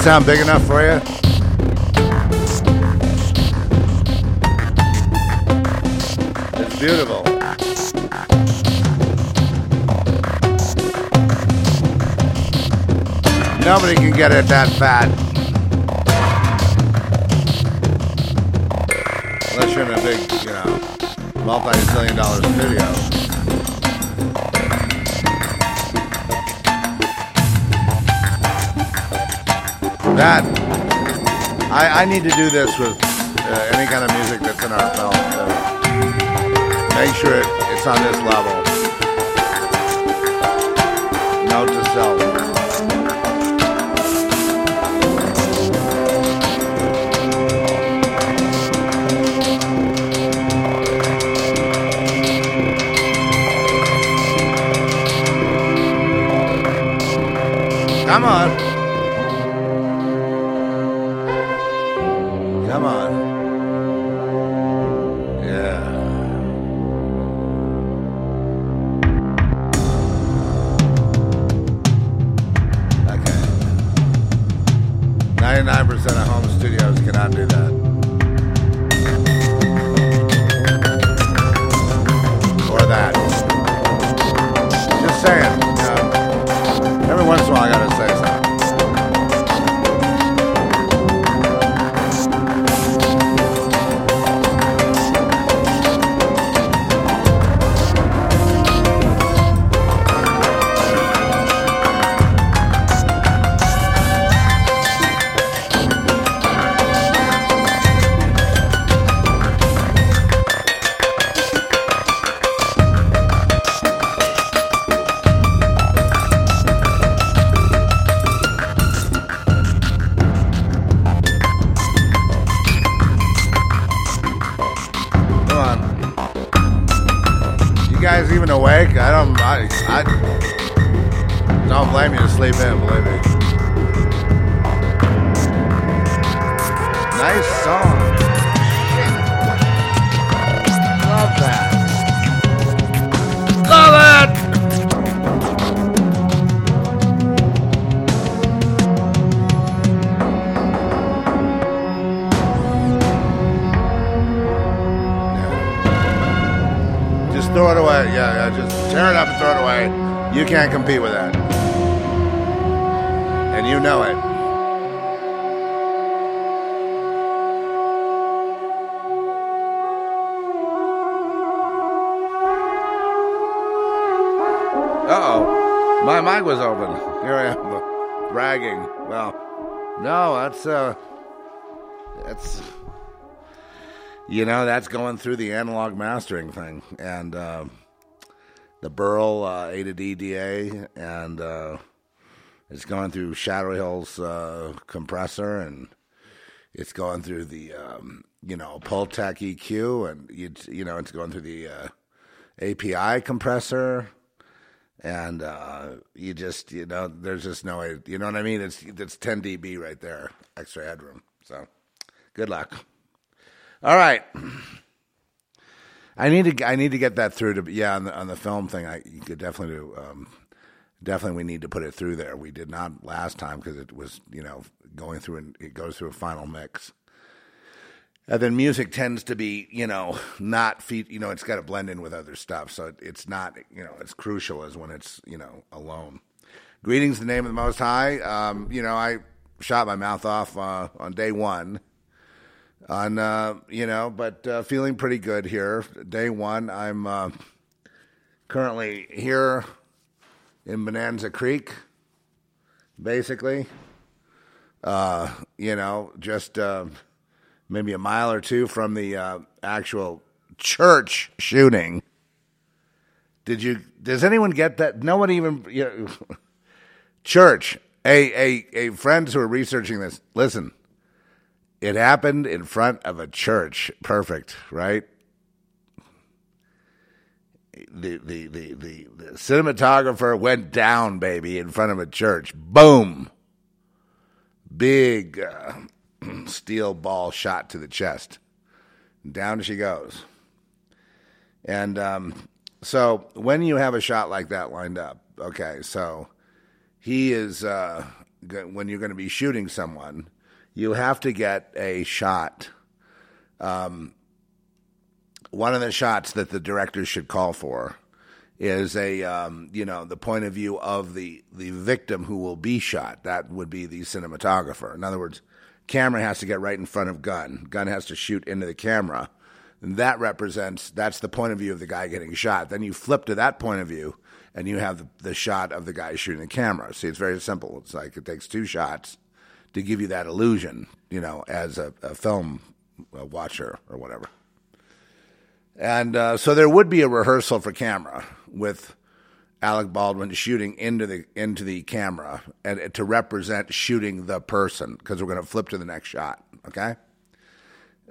Sound big enough for you? It's beautiful. Nobody can get it that fat. Unless you're in a big, you know, multi-billion dollar studio. That I, I need to do this with uh, any kind of music that's in our film. So make sure it, it's on this level. Note to self. Come on. My mic was open. Here I am bragging. Well, no, that's, uh, that's, you know, that's going through the analog mastering thing. And, uh, the Burl uh, A to D DA, and uh, it's going through Shadow Hills uh, compressor, and it's going through the um, you know Pultec EQ, and you you know it's going through the uh, API compressor, and uh, you just you know there's just no way you know what I mean. It's it's 10 dB right there, extra headroom. So good luck. All right. I need to I need to get that through to yeah on the on the film thing. I you could definitely do. Um, definitely, we need to put it through there. We did not last time because it was you know going through and it goes through a final mix. And then music tends to be you know not feet you know it's got to blend in with other stuff, so it, it's not you know as crucial as when it's you know alone. Greetings, in the name of the Most High. Um, you know I shot my mouth off uh, on day one on uh, you know, but uh, feeling pretty good here. Day one, I'm uh, currently here in Bonanza Creek, basically. Uh, you know, just maybe a mile or two from the uh, actual church shooting. Did you? Does anyone get that? No one even. You know, church. A a a friends who are researching this. Listen it happened in front of a church. Perfect, right? The, the, the, the, the cinematographer went down, baby, in front of a church. Boom. Big uh, steel ball shot to the chest. Down she goes. And um, so when you have a shot like that lined up, okay, so he is, uh, when you're going to be shooting someone, you have to get a shot. Um, one of the shots that the directors should call for is a um, you know the point of view of the the victim who will be shot. That would be the cinematographer. In other words, camera has to get right in front of gun. Gun has to shoot into the camera. And that represents that's the point of view of the guy getting shot. Then you flip to that point of view and you have the, the shot of the guy shooting the camera. See, it's very simple. It's like it takes two shots to give you that illusion, you know, as a, a film watcher or whatever. And uh, so there would be a rehearsal for camera with Alec Baldwin shooting into the into the camera and to represent shooting the person because we're going to flip to the next shot. Okay.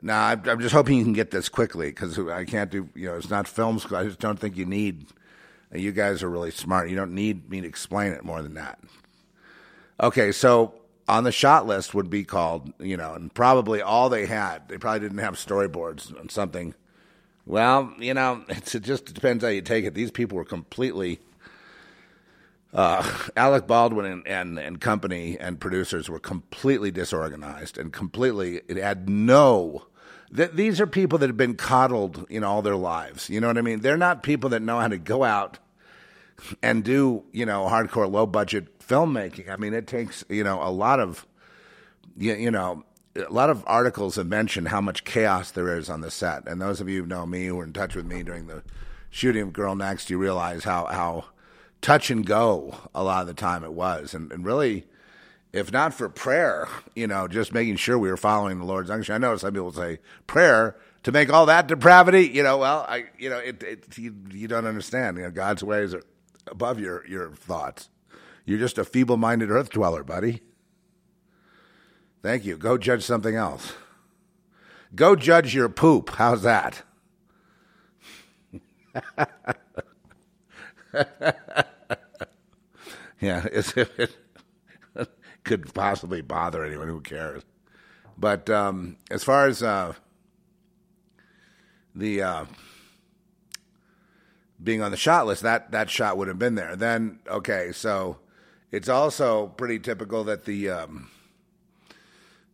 Now I'm just hoping you can get this quickly because I can't do you know it's not film school. I just don't think you need. You guys are really smart. You don't need me to explain it more than that. Okay, so on the shot list would be called you know, and probably all they had. They probably didn't have storyboards on something. Well, you know, it just depends how you take it. These people were completely uh, Alec Baldwin and, and, and company and producers were completely disorganized and completely, it had no, th- these are people that have been coddled in all their lives. You know what I mean? They're not people that know how to go out and do, you know, hardcore low budget filmmaking. I mean, it takes, you know, a lot of, you, you know, a lot of articles have mentioned how much chaos there is on the set. And those of you who know me, who were in touch with me during the shooting of Girl Next, you realize how, how, touch and go a lot of the time it was. And, and really, if not for prayer, you know, just making sure we were following the Lord's unction. I know some people say prayer to make all that depravity, you know, well, I, you know, it, it you, you don't understand. You know, God's ways are above your, your thoughts. You're just a feeble minded earth dweller, buddy. Thank you. Go judge something else. Go judge your poop. How's that? yeah, as if it could possibly bother anyone who cares. But um, as far as uh, the uh, being on the shot list, that that shot would have been there. Then okay, so it's also pretty typical that the um,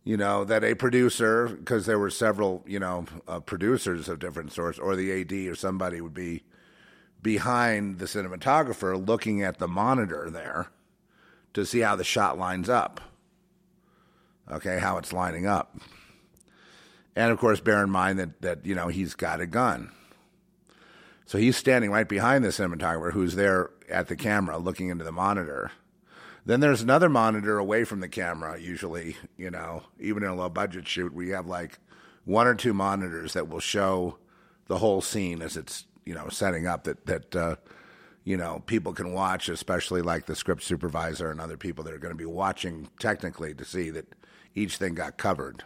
you know that a producer because there were several you know uh, producers of different sorts, or the AD or somebody would be behind the cinematographer looking at the monitor there to see how the shot lines up. Okay, how it's lining up. And of course, bear in mind that, that you know, he's got a gun. So he's standing right behind the cinematographer who's there at the camera looking into the monitor. Then there's another monitor away from the camera, usually, you know, even in a low budget shoot, we have like one or two monitors that will show the whole scene as it's you know setting up that that uh, you know people can watch, especially like the script supervisor and other people that are going to be watching technically to see that each thing got covered,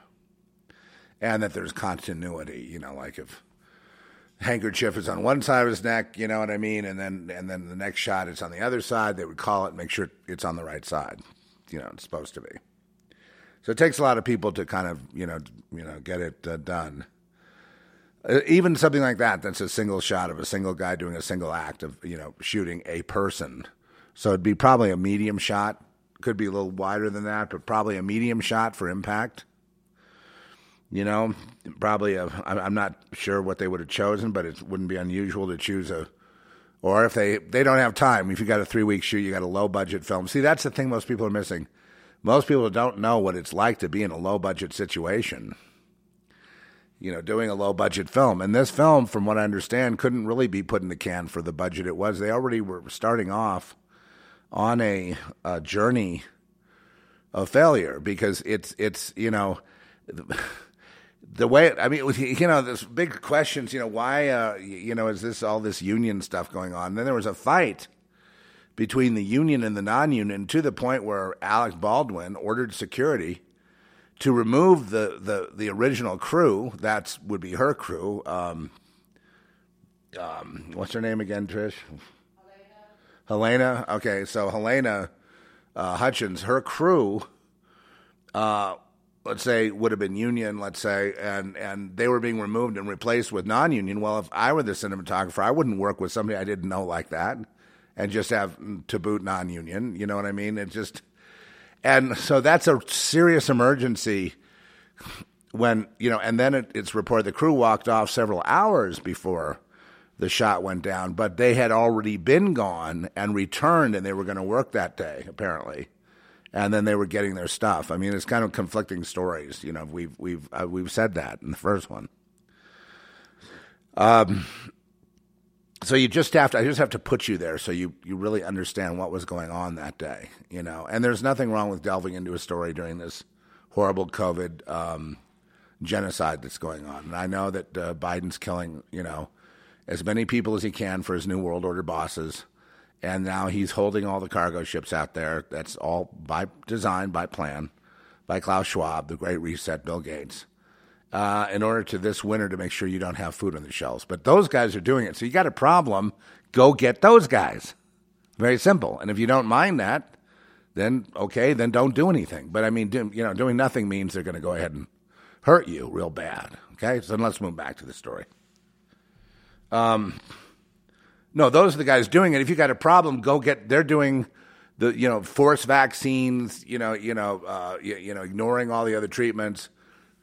and that there's continuity. You know, like if handkerchief is on one side of his neck, you know what I mean, and then and then the next shot it's on the other side. They would call it, make sure it's on the right side. You know, it's supposed to be. So it takes a lot of people to kind of you know you know get it uh, done. Uh, even something like that that's a single shot of a single guy doing a single act of you know shooting a person. So it'd be probably a medium shot. Could be a little wider than that but probably a medium shot for impact. You know probably a i'm not sure what they would have chosen but it wouldn't be unusual to choose a or if they they don't have time. If you got a three week shoot you got a low budget film. See that's the thing most people are missing. Most people don't know what it's like to be in a low budget situation you know, doing a low budget film. And this film, from what I understand, couldn't really be put in the can for the budget it was. They already were starting off on a, a journey of failure because it's it's you know the way I mean you know there's big questions you know why uh, you know is this all this union stuff going on? And then there was a fight between the union and the non-union to the point where Alec Baldwin ordered security to remove the, the, the original crew, that would be her crew. Um, um, what's her name again, Trish? Halyna. Halyna. Okay, so Halyna uh, Hutchins, her crew, uh, let's say, would have been union, let's say, and, and they were being removed and replaced with non union. Well, if I were the cinematographer, I wouldn't work with somebody I didn't know like that and just have to boot non union. You know what I mean? It just And so that's a serious emergency when, you know, and then it, it's reported the crew walked off several hours before the shot went down, but they had already been gone and returned and they were going to work that day, apparently. And then they were getting their stuff. I mean, it's kind of conflicting stories. You know, we've we've uh, we've said that in the first one. Um, so you just have to i just have to put you there so you, you really understand what was going on that day you know? And there's nothing wrong with delving into a story during this horrible covid um, genocide that's going on. And i know that uh, biden's killing you know as many people as he can for his new world order bosses. And now he's holding all the cargo ships out there. That's all by design by plan by klaus schwab the great reset bill gates uh, in order to this winter to make sure you don't have food on the shelves. But those guys are doing it. So you got a problem, go get those guys. Very simple. And if you don't mind that, then okay, then don't do anything. But I mean, do, you know, doing nothing means they're going to go ahead and hurt you real bad. Okay, so let's move back to the story. Um, no, those are the guys doing it. If you got a problem, go get. They're doing the you know forced vaccines. You know, you know, uh, you, you know, ignoring all the other treatments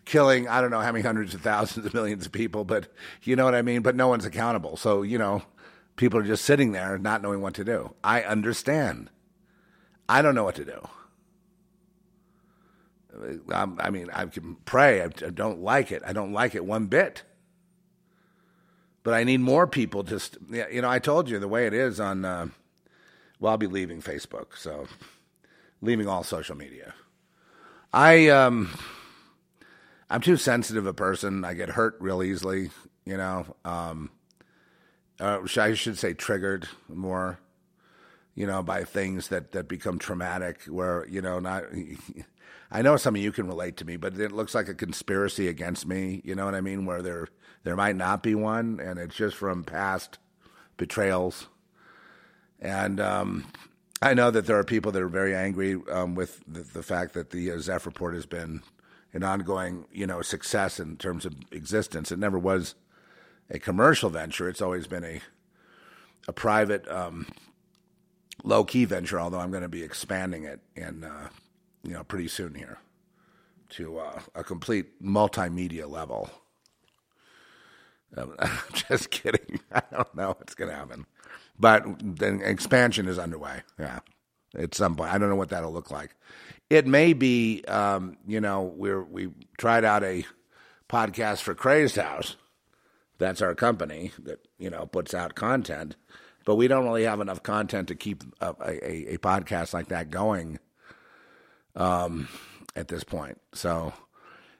killing I don't know how many hundreds of thousands of millions of people, but you know what I mean. But no one's accountable, so you know, people are just sitting there not knowing what to do. I understand. I don't know what to do. I mean, I can pray. I don't like it. I don't like it one bit. But I need more people. Just you know, I told you the way it is on. Uh, well, I'll be leaving Facebook, so leaving all social media. I um I'm too sensitive a person. I get hurt real easily, you know. Um, uh, I should say triggered more, you know, by things that, that become traumatic. Where you know, not. I know some of you can relate to me, but it looks like a conspiracy against me. You know what I mean? Where there there might not be one, and it's just from past betrayals. And um, I know that there are people that are very angry um, with the, the, fact that the uh, Zeph report has been an ongoing, you know, success in terms of existence. It never was a commercial venture. It's always been a a private, um, low key venture. Although I'm going to be expanding it in, uh, you know, pretty soon here to uh, a complete multimedia level. Um, just kidding. I don't know what's going to happen, but the expansion is underway. Yeah, at some point. I don't know what that'll look like it may be, um, you know, we're we tried out a podcast for Crazed House. That's our company that you know puts out content, but we don't really have enough content to keep a, a, a podcast like that going. Um, at this point, so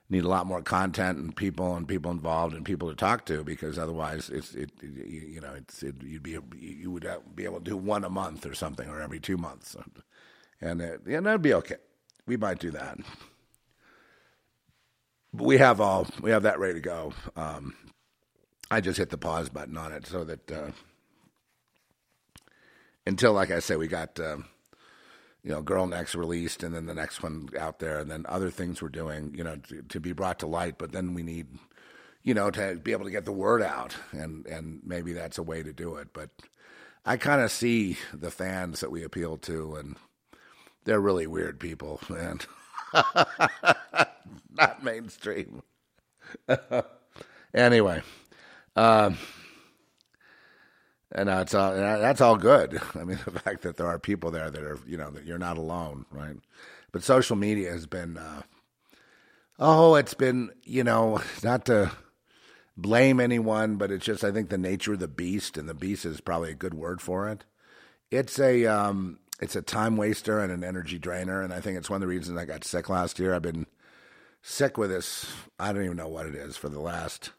need a lot more content and people and people involved and people to talk to because otherwise it's it, it you know it's it, you'd be you would be able to do one a month or something or every two months and it, and that'd be okay we might do that. But we have all we have that ready to go. Um, I just hit the pause button on it so that uh, until, like I say, we got uh, you know Girl Next released, and then the next one out there, and then other things we're doing, you know, to, to be brought to light. But then we need, you know, to be able to get the word out, and and maybe that's a way to do it. But I kind of see the fans that we appeal to, and they're really weird people, man. Not mainstream. anyway, um, and that's all. That's all good. I mean, the fact that there are people there that are, you know, that you're not alone, right? But social media has been, uh, oh, it's been, you know, not to blame anyone, but it's just I think the nature of the beast, and the beast is probably a good word for it. It's a, um, it's a time waster and an energy drainer. And I think it's one of the reasons I got sick last year. I've been sick with this. I don't even know what it is for the last,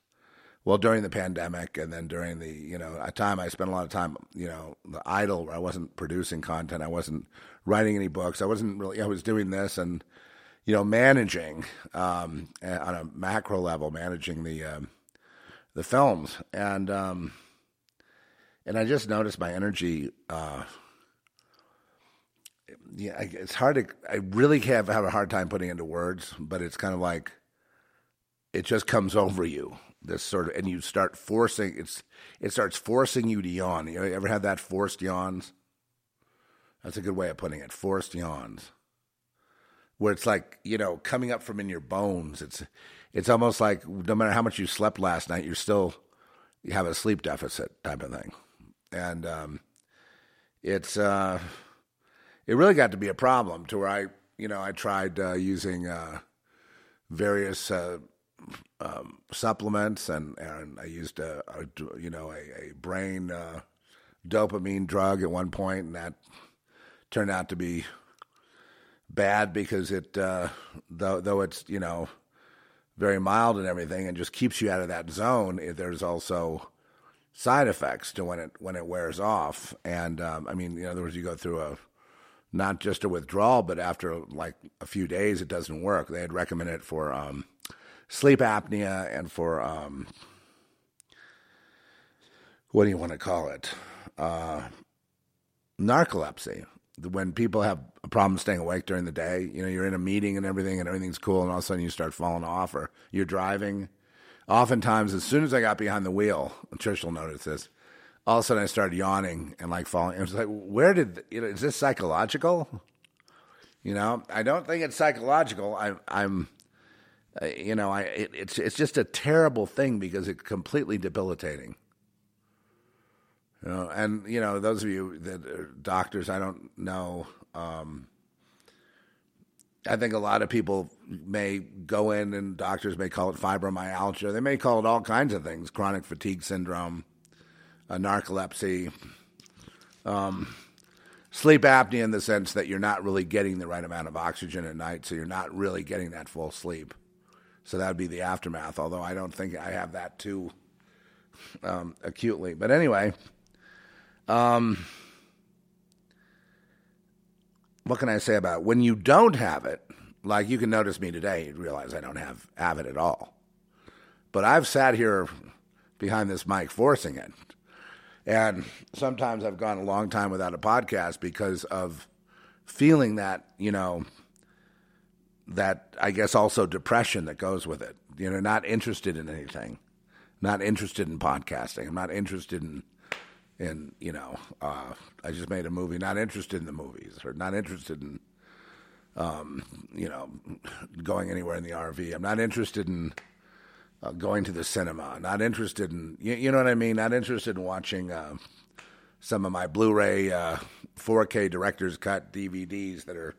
well, during the pandemic and then during the, you know, a time I spent a lot of time, you know, the idle where I wasn't producing content. I wasn't writing any books. I wasn't really, I was doing this and, you know, managing um, on a macro level, managing the, um, the films. And, um, and I just noticed my energy, uh, yeah, it's hard to. I really have have a hard time putting into words, but it's kind of like it just comes over you. This sort of, and you start forcing. It's it starts forcing you to yawn. You, ever had that forced yawns? That's a good way of putting it. Forced yawns. where it's like you know coming up from in your bones. It's it's almost like no matter how much you slept last night, you're still you have a sleep deficit type of thing, and um, it's uh, it really got to be a problem to where I you know I tried uh, using uh, various uh, um, supplements and and I used a, a you know a, a brain uh, dopamine drug at one point, and that turned out to be bad because it uh, though though it's you know very mild and everything and just keeps you out of that zone. There's also side effects to when it when it wears off. And um, I mean, in other words, you go through a not just a withdrawal, but after like a few days, it doesn't work. They had recommended it for um, sleep apnea and for um, what do you want to call it? Uh, narcolepsy. When people have a problem staying awake during the day, you know, you're in a meeting and everything, and everything's cool, and all of a sudden you start falling off, or you're driving. Oftentimes, as soon as I got behind the wheel, Trish will notice this. All of a sudden, I started yawning and like falling. I was like, "Where did you know? Is this psychological?" You know, I don't think it's psychological. I, I'm uh, you know, I it, it's it's just a terrible thing because it's completely debilitating. You know, and you know, those of you that are doctors, I don't know. Um, I think a lot of people may go in, and doctors may call it fibromyalgia. They may call it all kinds of things: chronic fatigue syndrome, narcolepsy, um, sleep apnea, in the sense that you're not really getting the right amount of oxygen at night, so you're not really getting that full sleep. So that would be the aftermath, although I don't think I have that too um, acutely. But anyway, um, what can I say about it? When you don't have it, like you can notice me today, you realize I don't have, have it at all. But I've sat here behind this mic forcing it. And sometimes I've gone a long time without a podcast because of feeling that, you know, that I guess also depression that goes with it. You know, not interested in anything, not interested in podcasting. I'm not interested in, in you know, uh, I just made a movie. Not interested in the movies, or not interested in, um, you know, going anywhere in the RV. I'm not interested in uh, going to the cinema. Not interested in, you, you, know what I mean. Not interested in watching. Uh, some of my Blu-ray 4K uh, director's cut DVDs that are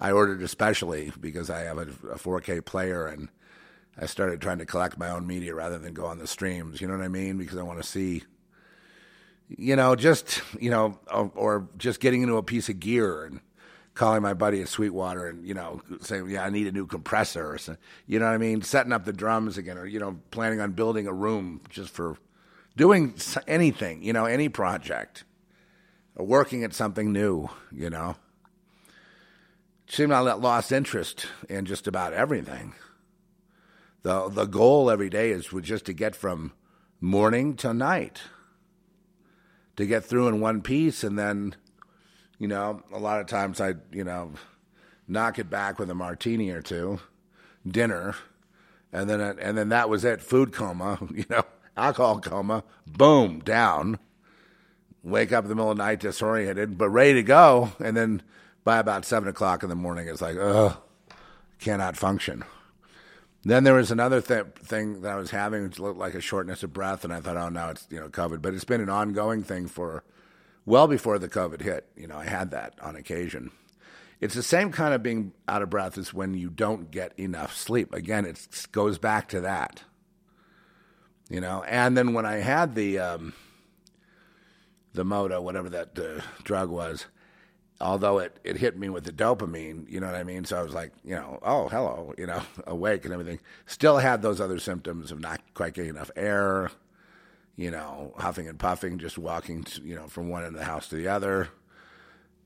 I ordered especially because I have a, a 4K player and I started trying to collect my own media rather than go on the streams. You know what I mean? Because I want to see, you know, just you know, or, or, just getting into a piece of gear and calling my buddy at Sweetwater and you know saying, yeah, I need a new compressor or something. You know what I mean? Setting up the drums again, or you know, planning on building a room just for doing anything. You know, any project, or working at something new. You know seemed I lost interest in just about everything. The the goal every day is just to get from morning to night. To get through in one piece and then you know, a lot of times I, you know, knock it back with a martini or two, dinner, and then and then that was it. Food coma, you know, alcohol coma, boom, down. Wake up in the middle of the night disoriented, but ready to go, and then by about seven o'clock in the morning, it's like, ugh, cannot function. Then there was another th- thing that I was having, which looked like a shortness of breath, and I thought, oh, now it's you know COVID. But it's been an ongoing thing for well before the COVID hit. You know, I had that on occasion. It's the same kind of being out of breath as when you don't get enough sleep. Again, it goes back to that. You know, and then when I had the um, the Moda, whatever that uh, drug was, although it, it hit me with the dopamine, you know what I mean? So I was like, you know, oh, hello, you know, awake and everything. Still had those other symptoms of not quite getting enough air, you know, huffing and puffing, just walking, to, you know, from one end of the house to the other.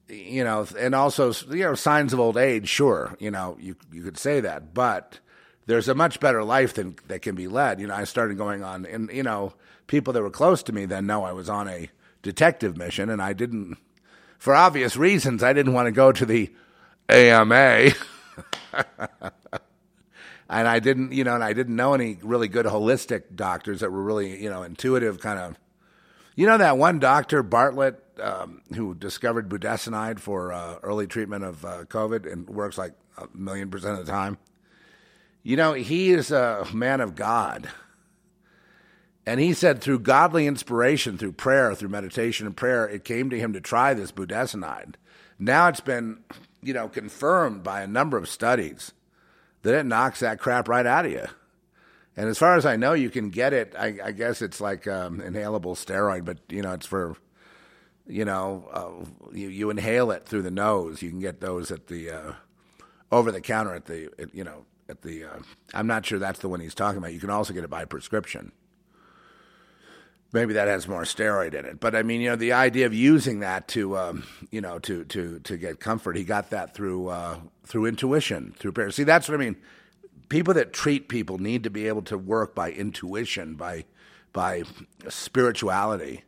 You know, and also, you know, signs of old age, sure, you know, you, you could say that, but there's a much better life than that can be led. You know, I started going on, and, you know, people that were close to me then know I was on a detective mission, and I didn't for obvious reasons, I didn't want to go to the AMA. and I didn't, you know, and I didn't know any really good holistic doctors that were really, you know, intuitive kind of. You know that one doctor Bartlett um, who discovered budesonide for uh, early treatment of uh, COVID and works like a million percent of the time. You know, he is a man of God. And he said through godly inspiration, through prayer, through meditation and prayer, it came to him to try this budesonide. Now it's been, you know, confirmed by a number of studies that it knocks that crap right out of you. And as far as I know, you can get it. I, I guess it's like um, inhalable steroid, but you know, it's for, you know, uh, you, you inhale it through the nose. You can get those at the uh, over the counter at the, at, you know, at the. Uh, I'm not sure that's the one he's talking about. You can also get it by prescription. Maybe that has more steroid in it, but I mean, you know, the idea of using that to, um, you know, to to to get comfort, he got that through uh, through intuition, through prayer. See, that's what I mean people that treat people need to be able to work by intuition, by by spirituality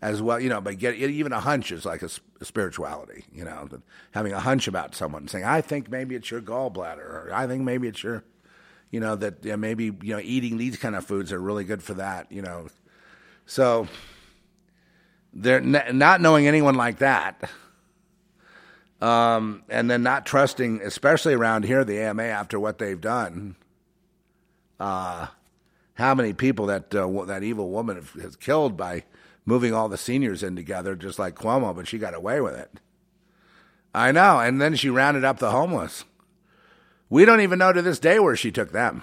as well. You know, by get even a hunch is like a, a, spirituality. You know, having a hunch about someone, saying, "I think maybe it's your gallbladder," or "I think maybe it's your," you know, that know, maybe you know eating these kind of foods are really good for that. You know, so they're n- not knowing anyone like that um, and then not trusting, especially around here, the AMA after what they've done. Uh, how many people that uh, that evil woman has killed by moving all the seniors in together, just like Cuomo, but she got away with it. I know, and then she rounded up the homeless. We don't even know to this day where she took them.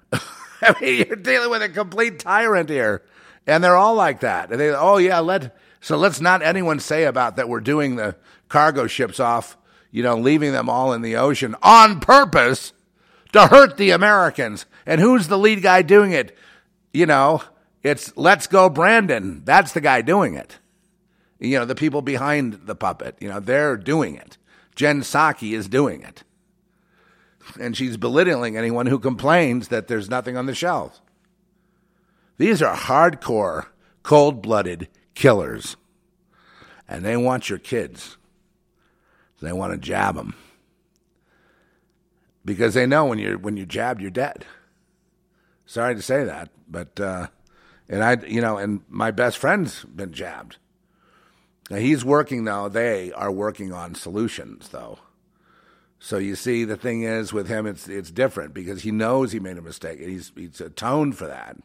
I mean, you're dealing with a complete tyrant here, and they're all like that. And they, oh yeah, let so let's not anyone say about that we're doing the cargo ships off, you know, leaving them all in the ocean on purpose to hurt the Americans. And who's the lead guy doing it? You know, it's Let's Go Brandon. That's the guy doing it. You know, the people behind the puppet, you know, they're doing it. Jen Psaki is doing it. And she's belittling anyone who complains that there's nothing on the shelves. These are hardcore, cold blooded killers. And they want your kids. They want to jab them. Because they know when you're when you jabbed, you're dead. Sorry to say that, but uh, and I, you know, and my best friend's been jabbed. Now he's working now. They are working on solutions, though. So you see, the thing is with him, it's it's different because he knows he made a mistake, and he's he's atoned for that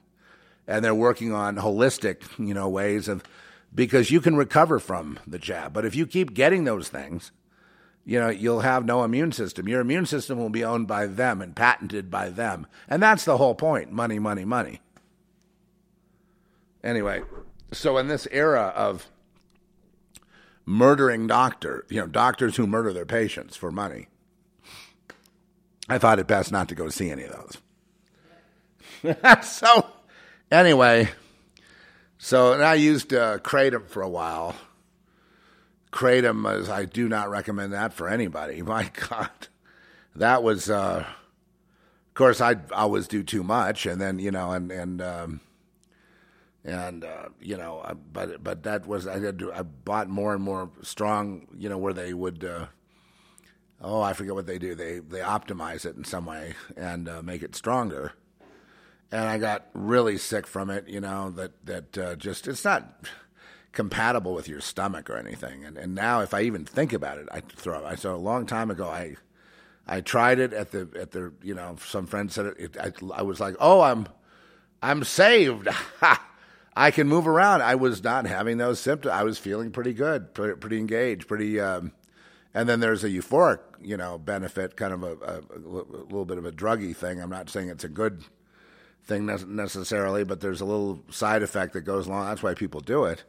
and they're working on holistic, you know, ways of because you can recover from the jab. But if you keep getting those things, you know, you'll have no immune system. Your immune system will be owned by them and patented by them. And that's the whole point. Money, money, money. Anyway, so in this era of murdering doctor, you know, doctors who murder their patients for money, I thought it best not to go see any of those. so Anyway, so and I used uh, Kratom for a while. Kratom is, I do not recommend that for anybody. My God. That was, uh, of course, I always do too much. And then, you know, and, and, um, and uh, you know, but but that was I to, I bought more and more strong, you know, where they would, uh, oh, I forget what they do. They they optimize it in some way and uh, make it stronger and I got really sick from it. You know that that uh, just it's not compatible with your stomach or anything. And and now if I even think about it, I throw up. So a long time ago I I tried it at the at the you know some friends said it. it I, I was like, oh, I'm I'm saved. I can move around. I was not having those symptoms. I was feeling pretty good, pretty, pretty engaged, pretty. Um, and then there's a euphoric, you know, benefit, kind of a, a, a little bit of a druggy thing. I'm not saying it's a good thing necessarily, but there's a little side effect that goes along. That's why people do it.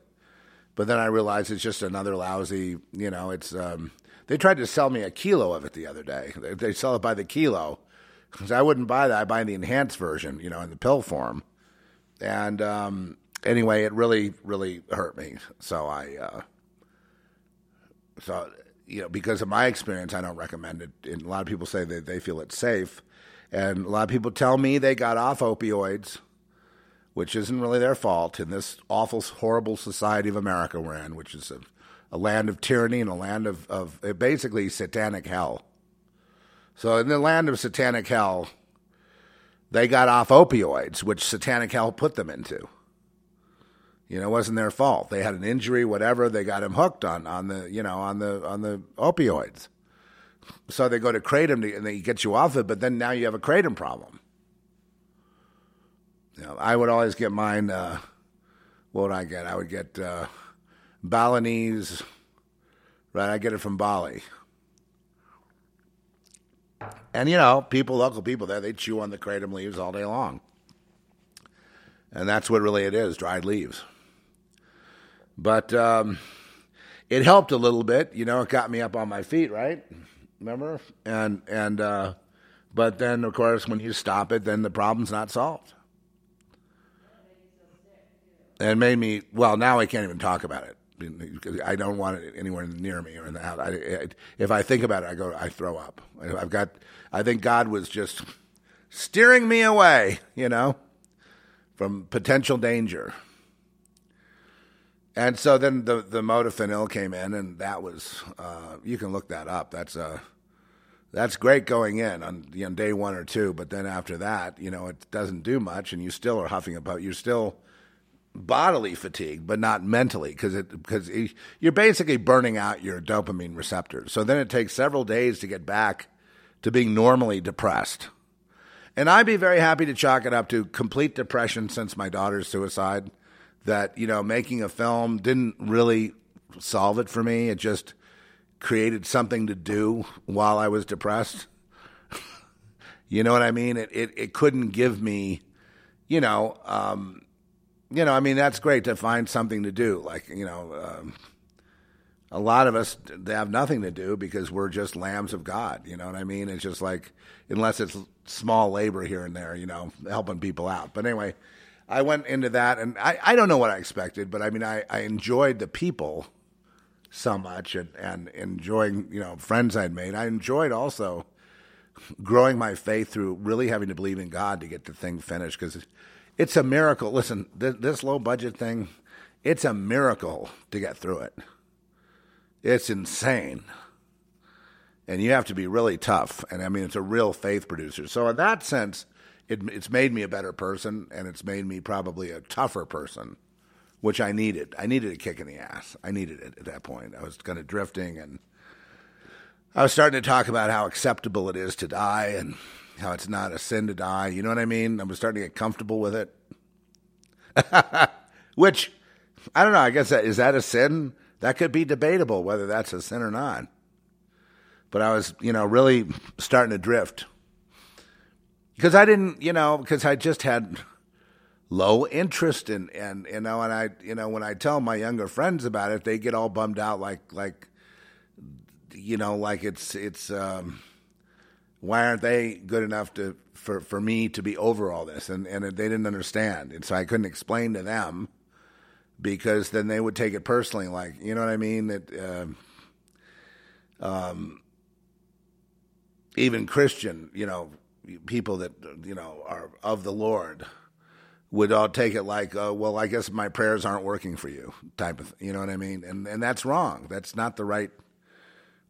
But then I realized it's just another lousy, you know, it's, um, they tried to sell me a kilo of it the other day. They, sell it by the kilo. Because I wouldn't buy that. I buy the enhanced version, you know, in the pill form. And um, anyway, it really, really hurt me. So I, uh, so, you know, because of my experience, I don't recommend it. And a lot of people say that they feel it's safe. And a lot of people tell me they got off opioids, which isn't really their fault in this awful, horrible society of America we're in, which is a, a land of tyranny and a land of, of uh, basically satanic hell. So, in the land of satanic hell, they got off opioids, which satanic hell put them into. You know, it wasn't their fault. They had an injury, whatever. They got him hooked on on the you know on the on the opioids. So they go to kratom to, and they get you off it, but then now you have a kratom problem. You know, I would always get mine. Uh, what would I get? I would get uh, Balinese. Right, I get it from Bali. And you know, people, local people there, they chew on the kratom leaves all day long. And that's what really it is dried leaves. But um, it helped a little bit. You know, it got me up on my feet, right? Remember? And, and, uh, but then, of course, when you stop it, then the problem's not solved. And made me, well, now I can't even talk about it. I don't want it anywhere near me or in the house. I, I, if I think about it, I go, I throw up. I've got, I think God was just steering me away, you know, from potential danger. And so then the the modafinil came in, and that was uh, you can look that up. That's uh, that's great going in on you know, day one or two, but then after that, you know, it doesn't do much, and you still are huffing about. You're still bodily fatigue, but not mentally, because it because you're basically burning out your dopamine receptors. So then it takes several days to get back to being normally depressed. And I'd be very happy to chalk it up to complete depression since my daughter's suicide. That you know, making a film didn't really solve it for me. It just created something to do while I was depressed. you know what I mean? It it, it couldn't give me, you know. Um, you know, I mean, that's great to find something to do. Like, you know, um, a lot of us they have nothing to do because we're just lambs of God. You know what I mean? It's just like, unless it's small labor here and there, you know, helping people out. But anyway, I went into that, and I, I don't know what I expected, but I mean, I, I enjoyed the people so much and, and enjoying, you know, friends I'd made. I enjoyed also growing my faith through really having to believe in God to get the thing finished because it's a miracle. Listen, th- this low budget thing, it's a miracle to get through it. It's insane. And you have to be really tough. And I mean, it's a real faith producer. So, in that sense, it, it's made me a better person and it's made me probably a tougher person, which I needed. I needed a kick in the ass. I needed it at that point. I was kind of drifting and I was starting to talk about how acceptable it is to die and how it's not a sin to die. You know what I mean? I was starting to get comfortable with it. Which, I don't know, I guess that, is that a sin? That could be debatable whether that's a sin or not. But I was, you know, really starting to drift. Because I didn't, you know, because I just had low interest in, and, you know, and I, you know, when I tell my younger friends about it, they get all bummed out like, like, you know, like it's, it's, um, why aren't they good enough to for, for me to be over all this? And and they didn't understand, and so I couldn't explain to them because then they would take it personally, like you know what I mean. That uh, um, even Christian, you know, people that you know are of the Lord would all take it like, uh, well, I guess my prayers aren't working for you, type of, you know what I mean? And and that's wrong. That's not the right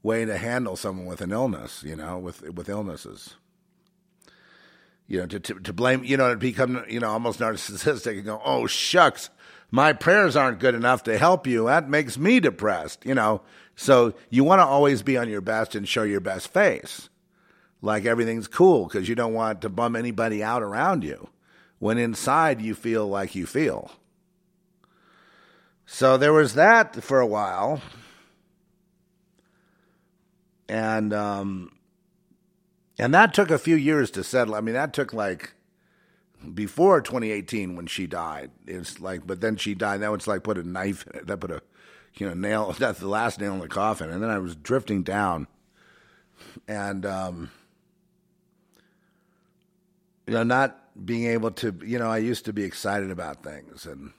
way to handle someone with an illness, you know, with with illnesses. You know, to, to, to blame, you know, to become, you know, almost narcissistic and go, oh, shucks, my prayers aren't good enough to help you. That makes me depressed, you know. So you want to always be on your best and show your best face. Like everything's cool because you don't want to bum anybody out around you when inside you feel like you feel. So there was that for a while and um, and that took a few years to settle. I mean, that took like before 2018 when she died. It's like, but then she died. Now it's like put a knife. That put a you know nail. That's the last nail in the coffin. And then I was drifting down, and um, you know, not being able to. You know, I used to be excited about things and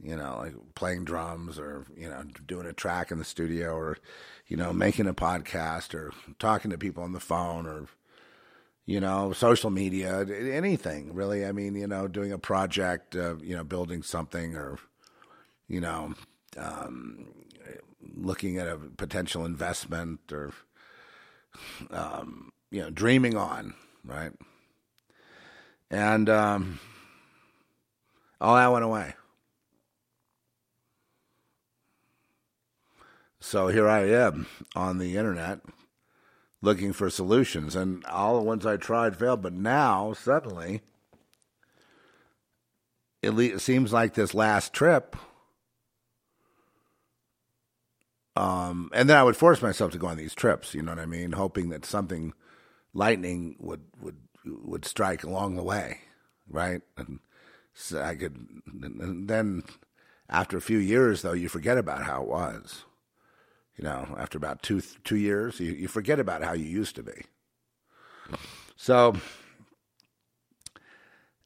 you know, like playing drums or, you know, doing a track in the studio or, you know, making a podcast or talking to people on the phone or, you know, social media, anything really. I mean, you know, doing a project, uh, you know, building something or, you know, um, looking at a potential investment or, um, you know, dreaming on, right? And um, all that went away. So here I am on the internet looking for solutions. And all the ones I tried failed. But now, suddenly, it, le- it seems like this last trip. Um, and then I would force myself to go on these trips, you know what I mean, hoping that something lightning would would would strike along the way, right? And so I could, and then after a few years, though, you forget about how it was. You know, after about two two years, you, you forget about how you used to be. So,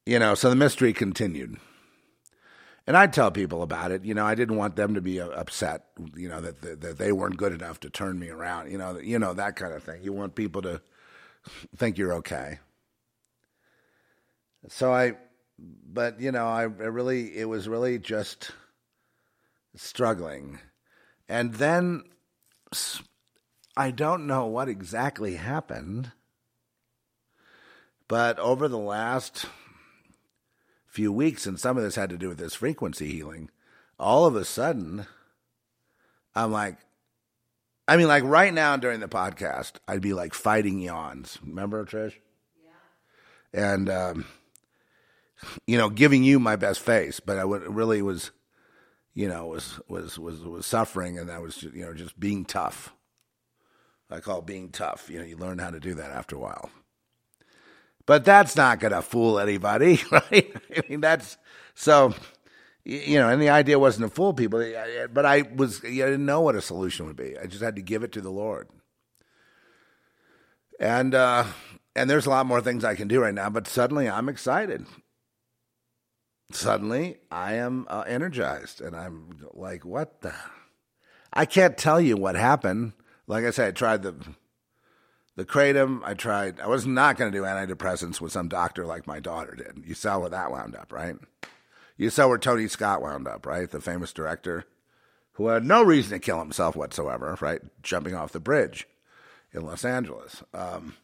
you know, so the mystery continued. And I'd tell people about it. You know, I didn't want them to be uh, upset. You know that, that that they weren't good enough to turn me around. You know, you know that kind of thing. You want people to think you're okay. So I, but you know, I, I really, it was really just struggling. And then I don't know what exactly happened, but over the last few weeks, and some of this had to do with this frequency healing, all of a sudden, I'm like, I mean, like right now during the podcast, I'd be like fighting yawns. Remember, Trish? Yeah. And, um, you know, giving you my best face, but I would, really was, you know, was, was, was, was suffering and I was, you know, just being tough. I call being tough. You know, you learn how to do that after a while. But that's not going to fool anybody, right? I mean, that's so you know, and the idea wasn't to fool people, but I was, I didn't know what a solution would be. I just had to give it to the Lord. And, uh, and there's a lot more things I can do right now, but suddenly I'm excited. Suddenly I am uh, energized and I'm like, what the? I can't tell you what happened. Like I said, I tried the, the kratom. I tried, I was not going to do antidepressants with some doctor like my daughter did. You saw where that wound up, right? You saw where Tony Scott wound up, right? The famous director who had no reason to kill himself whatsoever, right? Jumping off the bridge in Los Angeles. Um,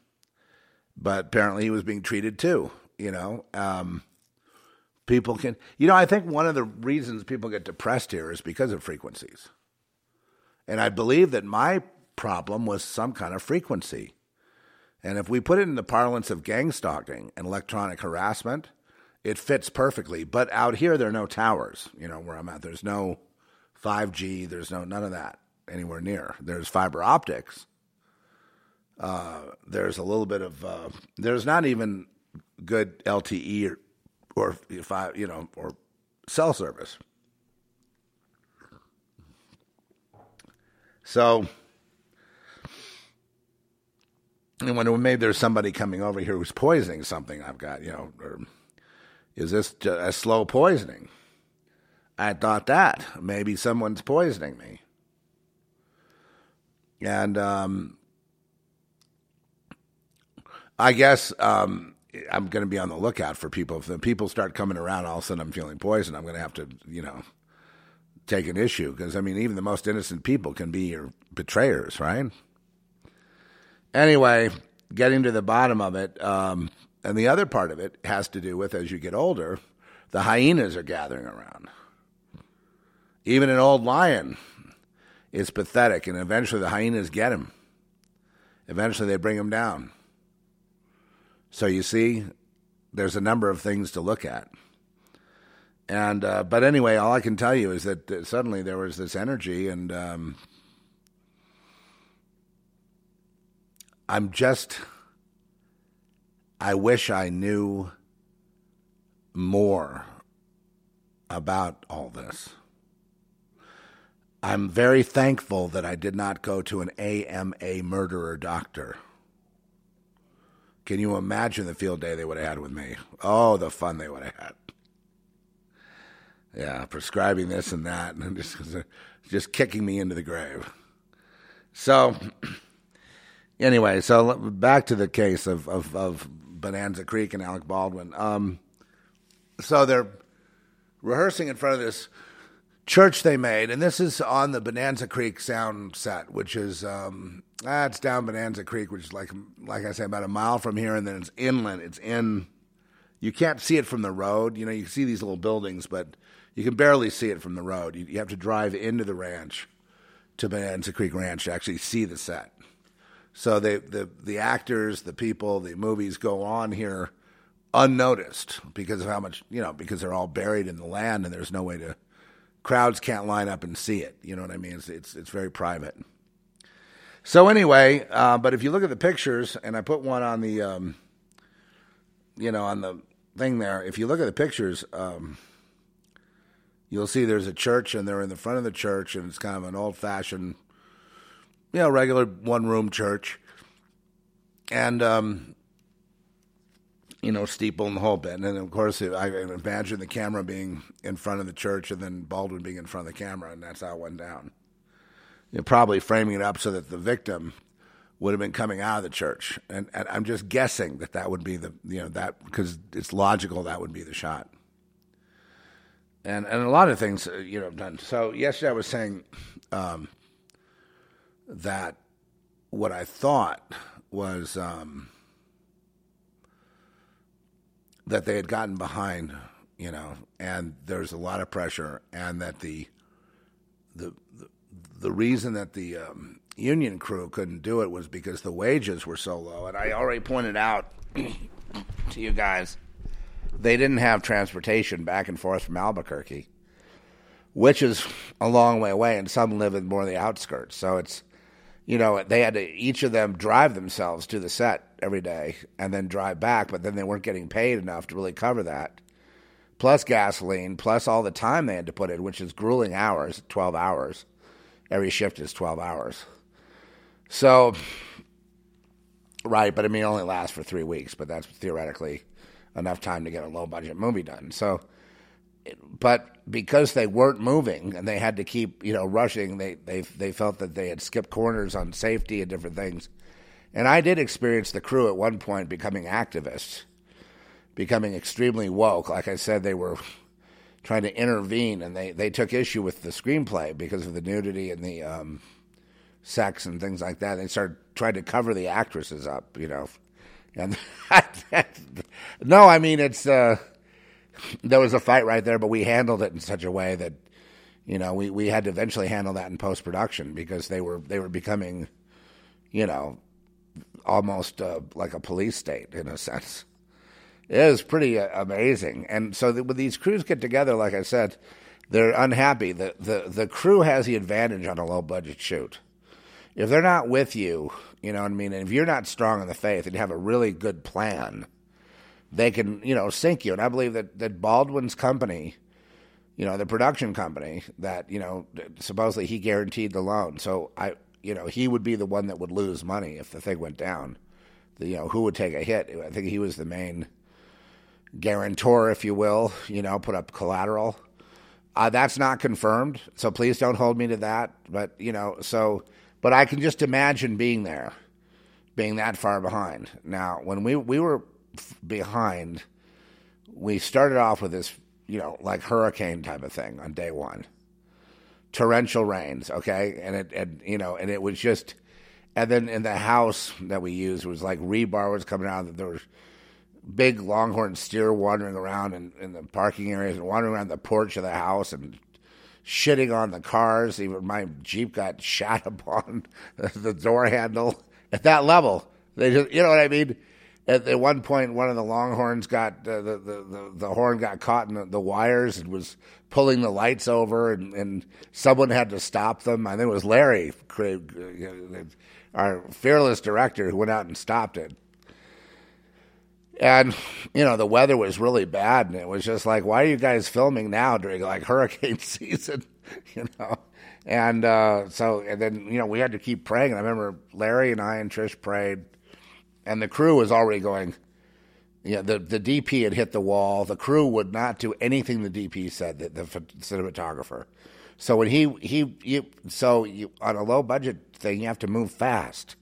but apparently he was being treated too, you know. Um, people can, you know, I think one of the reasons people get depressed here is because of frequencies. And I believe that my problem was some kind of frequency. And if we put it in the parlance of gang stalking and electronic harassment, it fits perfectly. But out here, there are no towers. You know where I'm at. There's no 5G. There's no none of that anywhere near. There's fiber optics. Uh, there's a little bit of. Uh, there's not even good LTE or, I, you know, or cell service. So, and when maybe there's somebody coming over here who's poisoning something I've got, you know, or is this a slow poisoning? I thought that. Maybe someone's poisoning me. And um, I guess um, I'm going to be on the lookout for people. If the people start coming around, all of a sudden I'm feeling poisoned. I'm going to have to, you know, take an issue. Because, I mean, even the most innocent people can be your betrayers, right? Anyway, getting to the bottom of it, um, and the other part of it has to do with as you get older, the hyenas are gathering around. Even an old lion is pathetic, and eventually the hyenas get him. Eventually they bring him down. So you see, there's a number of things to look at. And uh, but anyway, all I can tell you is that suddenly there was this energy, and um, I'm just I wish I knew more about all this. I'm very thankful that I did not go to an AMA murderer doctor. Can you imagine the field day they would have had with me? Oh, the fun they would have had. Yeah, prescribing this and that, and just just kicking me into the grave. So, anyway, so back to the case of of, of Bonanza Creek and Alec Baldwin. Um, so they're rehearsing in front of this church they made, and this is on the Bonanza Creek sound set, which is um, ah, it's down Bonanza Creek, which is like like I say about a mile from here, and then it's inland. It's in. You can't see it from the road. You know, you see these little buildings, but you can barely see it from the road. You, you have to drive into the ranch to Bonanza Creek Ranch to actually see the set. So they, the the actors, the people, the movies go on here unnoticed because of how much you know because they're all buried in the land and there's no way to crowds can't line up and see it. You know what I mean? It's it's, it's very private. So anyway, uh, but if you look at the pictures, and I put one on the, um, you know, on the thing there. If you look at the pictures, um, you'll see there's a church, and they're in the front of the church, and it's kind of an old-fashioned, you know, regular one-room church, and um, you know, steeple and the whole bit. And then, of course, I imagine the camera being in front of the church and then Baldwin being in front of the camera, and that's how it went down. You know, probably framing it up so that the victim would have been coming out of the church. And, and I'm just guessing that that would be the, you know, that, because it's logical that would be the shot. And, and a lot of things, uh, you know, done. So yesterday I was saying um, that what I thought was, um, that they had gotten behind, you know, and there's a lot of pressure, and that the the the, reason that the um, union crew couldn't do it was because the wages were so low. And I already pointed out to you guys they didn't have transportation back and forth from Albuquerque, which is a long way away, and some live in more of the outskirts. So it's you know, they had to each of them drive themselves to the set every day and then drive back, but then they weren't getting paid enough to really cover that. Plus gasoline, plus all the time they had to put in, which is grueling hours, 12 hours. Every shift is 12 hours. So, right, but I mean, only lasts for three weeks, but that's theoretically enough time to get a low budget movie done. So, but because they weren't moving and they had to keep you know rushing, they they they felt that they had skipped corners on safety and different things. And I did experience the crew at one point becoming activists, becoming extremely woke. Like I said, they were trying to intervene, and they they took issue with the screenplay because of the nudity and the um, sex and things like that. They started trying to cover the actresses up, you know. And no, I mean it's. Uh, there was a fight right there, but we handled it in such a way that you know we, we had to eventually handle that in post production because they were they were becoming you know almost uh, like a police state in a sense. It was pretty uh, amazing, and so the, when these crews get together, like I said, they're unhappy. the the The crew has the advantage on a low budget shoot. If they're not with you, you know what I mean. And if you're not strong in the faith and you have a really good plan they can, you know, sink you. And I believe that, that Baldwin's company, you know, the production company that, you know, supposedly he guaranteed the loan. So I, you know, he would be the one that would lose money if the thing went down. The, you know, who would take a hit? I think he was the main guarantor, if you will, you know, put up collateral. Uh, that's not confirmed. So please don't hold me to that. But, you know, so, but I can just imagine being there, being that far behind. Now, when we, we were behind, we started off with this, you know, like hurricane type of thing on day one. Torrential rains, okay? And it, and, you know, and it was just, and then in the house that we used was like rebar was coming out. There was big longhorn steer wandering around in, in the parking areas and wandering around the porch of the house and shitting on the cars. Even my Jeep got shot upon the door handle at that level. They just, you know what I mean? at, at one point, one of the Longhorns got uh, the, the, the the horn got caught in the, the wires and was pulling the lights over, and, and someone had to stop them. I think it was Larry, uh, our fearless director, who went out and stopped it. And you know the weather was really bad, and it was just like, why are you guys filming now during like hurricane season? you know, and uh, so and then you know we had to keep praying. And I remember Larry and I and Trish prayed and the crew was already going. Yeah, the the DP had hit the wall. The crew would not do anything the DP said. The, the cinematographer. So when he he you, so you, on a low budget thing, you have to move fast.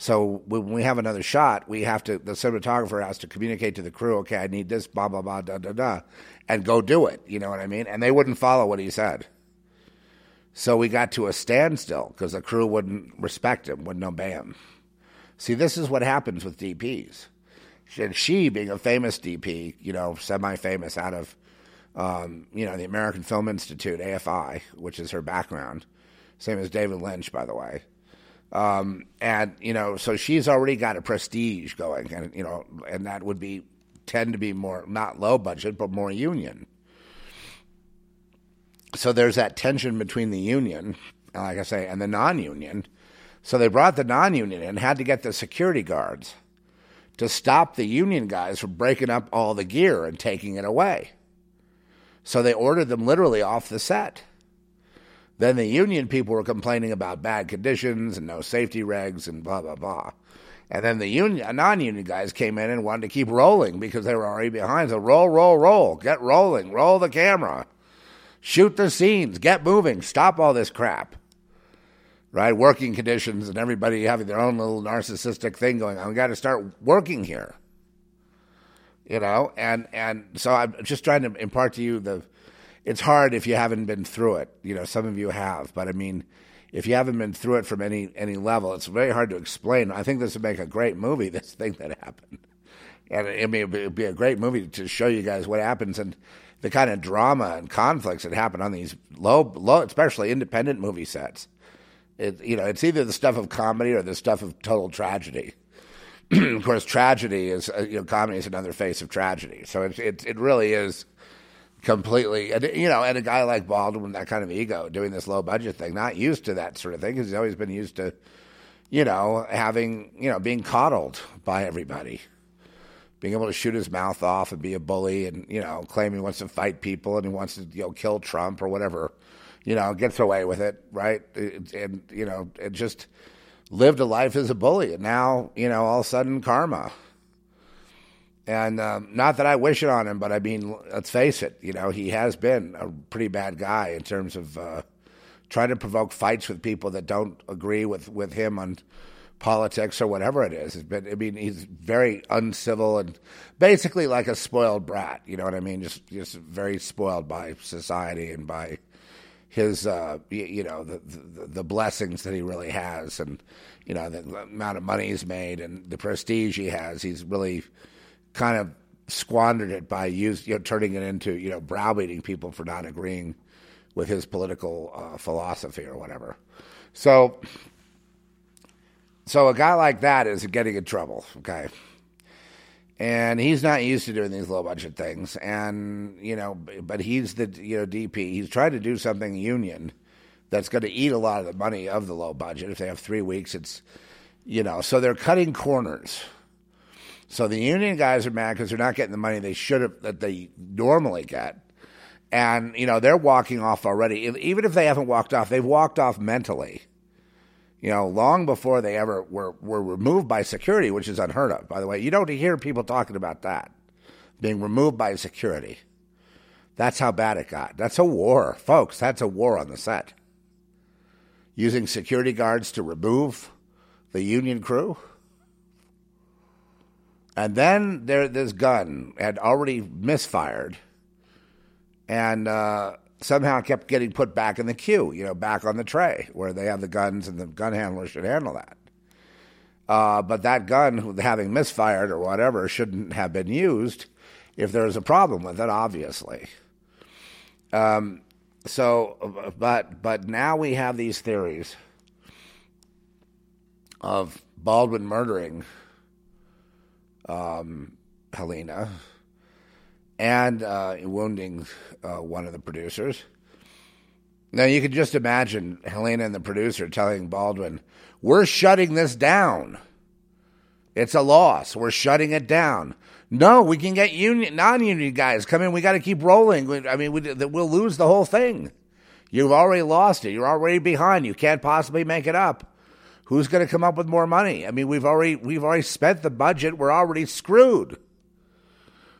So when we have another shot, we have to the cinematographer has to communicate to the crew, okay, I need this, blah blah blah, da da da, and go do it. You know what I mean? And they wouldn't follow what he said. So we got to a standstill because the crew wouldn't respect him, wouldn't obey him. See, this is what happens with DPs. And she, being a famous DP, you know, semi-famous out of, um, you know, the American Film Institute, AFI, which is her background. Same as David Lynch, by the way. Um, and you know, so she's already got a prestige going, and you know, and that would be tend to be more not low budget, but more union. So there's that tension between the union, like I say, and the non-union. So they brought the non-union and had to get the security guards to stop the union guys from breaking up all the gear and taking it away. So they ordered them literally off the set. Then the union people were complaining about bad conditions and no safety regs and blah blah blah. And then the union, uh, non-union guys came in and wanted to keep rolling because they were already behind. So roll, roll, roll, get rolling, roll the camera, shoot the scenes, get moving, stop all this crap. Right, working conditions and everybody having their own little narcissistic thing going on. We got to start working here. You know, and and so I'm just trying to impart to you the it's hard if you haven't been through it. You know, some of you have, but I mean, if you haven't been through it from any any level, it's very hard to explain. I think this would make a great movie. This thing that happened, and I mean, it'd be, a great movie to show you guys what happens and the kind of drama and conflicts that happen on these low, low, especially independent movie sets. It, you know, it's either the stuff of comedy or the stuff of total tragedy. of course, tragedy is uh, you know, comedy is another face of tragedy. So it it, it really is completely, you know, and a guy like Baldwin, that kind of ego, doing this low budget thing, not used to that sort of thing because he's always been used to, you know, having, you know, being coddled by everybody, being able to shoot his mouth off and be a bully and, you know, claim he wants to fight people and he wants to, you know, kill Trump or whatever, you know, gets away with it, right? And, you know, and just lived a life as a bully. And now, you know, all of a sudden karma and um, not that I wish it on him, but I mean, let's face it, you know, he has been a pretty bad guy in terms of uh, trying to provoke fights with people that don't agree with, with him on politics or whatever it is. It's been, I mean, he's very uncivil and basically like a spoiled brat. You know what I mean? Just just very spoiled by society and by his, uh, you, know, the, the, the blessings that he really has, and you know the amount of money he's made and the prestige he has. He's really kind of squandered it by use, you know, turning it into you know browbeating people for not agreeing with his political uh, philosophy or whatever. So, so a guy like that is getting in trouble. Okay. And he's not used to doing these low budget things, and you know, but he's the you know DP. He's trying to do something union that's going to eat a lot of the money of the low budget. If they have three weeks, it's you know, so they're cutting corners so the union guys are mad because they're not getting the money they should have that they normally get. And, you know, they're walking off already. Even if they haven't walked off, they've walked off mentally. You know, long before they ever were, were removed by security, which is unheard of, by the way. You don't hear people talking about that, being removed by security. That's how bad it got. That's a war, folks. That's a war on the set. Using security guards to remove the union crew. And then there, this gun had already misfired, and uh, somehow kept getting put back in the queue, you know, back on the tray where they have the guns, and the gun handler should handle that. Uh, but that gun, having misfired or whatever, shouldn't have been used if there was a problem with it, obviously. Um, so, but but now we have these theories of Baldwin murdering um, Halyna and uh, wounding uh, one of the producers. Now you can just imagine Halyna and the producer telling Baldwin, "We're shutting this down. It's a loss. We're shutting it down." No, we can get union, non-union guys come in. We got to keep rolling. I mean, we, we'll lose the whole thing. You've already lost it. You're already behind. You can't possibly make it up. Who's going to come up with more money? I mean, we've already we've already spent the budget. We're already screwed.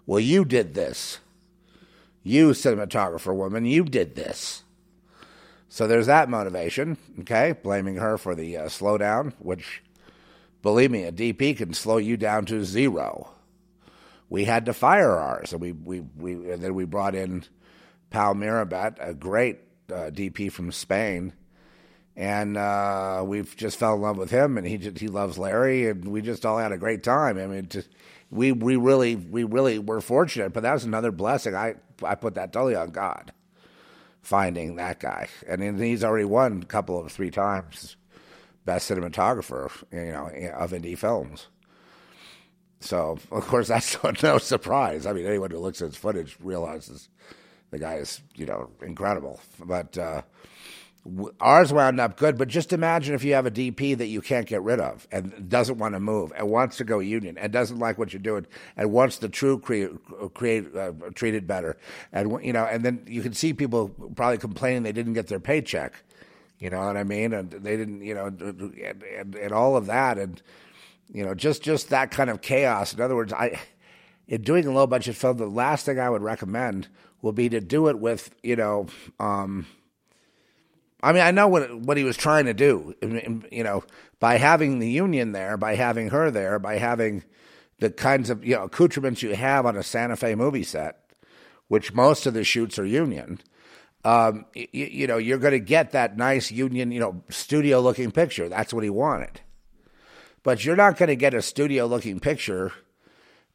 Well, you did this. You cinematographer woman, you did this. So there's that motivation, okay? Blaming her for the uh, slowdown, which, believe me, a DP can slow you down to zero. We had to fire ours, and we we, we and then we brought in Pau Mirabat, a great uh, DP from Spain, and uh, we've just fell in love with him, and he just, he loves Larry, and we just all had a great time. I mean, just, we we really we really were fortunate, but that was another blessing. I I put that totally on God. finding that guy. And he's already won a couple of three times best cinematographer, you know, of indie films. So, of course, that's no surprise. I mean, anyone who looks at his footage realizes the guy is, you know, incredible. But uh, ours wound up good. But just imagine if you have a DP that you can't get rid of and doesn't want to move and wants to go union and doesn't like what you're doing and wants the true create, create uh, treated better. And, you know, and then you can see people probably complaining they didn't get their paycheck. You know what I mean? And they didn't, you know, and, and, and all of that. And, you know, just just that kind of chaos. In other words, I in doing a low budget film, the last thing I would recommend will be to do it with, you know, um, I mean, I know what what he was trying to do. You know, by having the union there, by having her there, by having the kinds of you know accoutrements you have on a Santa Fe movie set, which most of the shoots are union. Um, you, you know, you're going to get that nice union, you know, studio looking picture. That's what he wanted. But you're not going to get a studio looking picture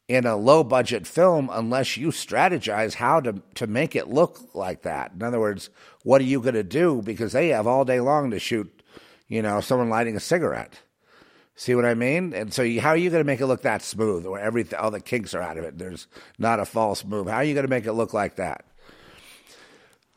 in a low budget film unless you strategize how to, to make it look like that. In other words, what are you going to do? Because they have all day long to shoot, you know, someone lighting a cigarette. See what I mean? And so, you, how are you going to make it look that smooth, where everything, all the kinks are out of it? There's not a false move. How are you going to make it look like that?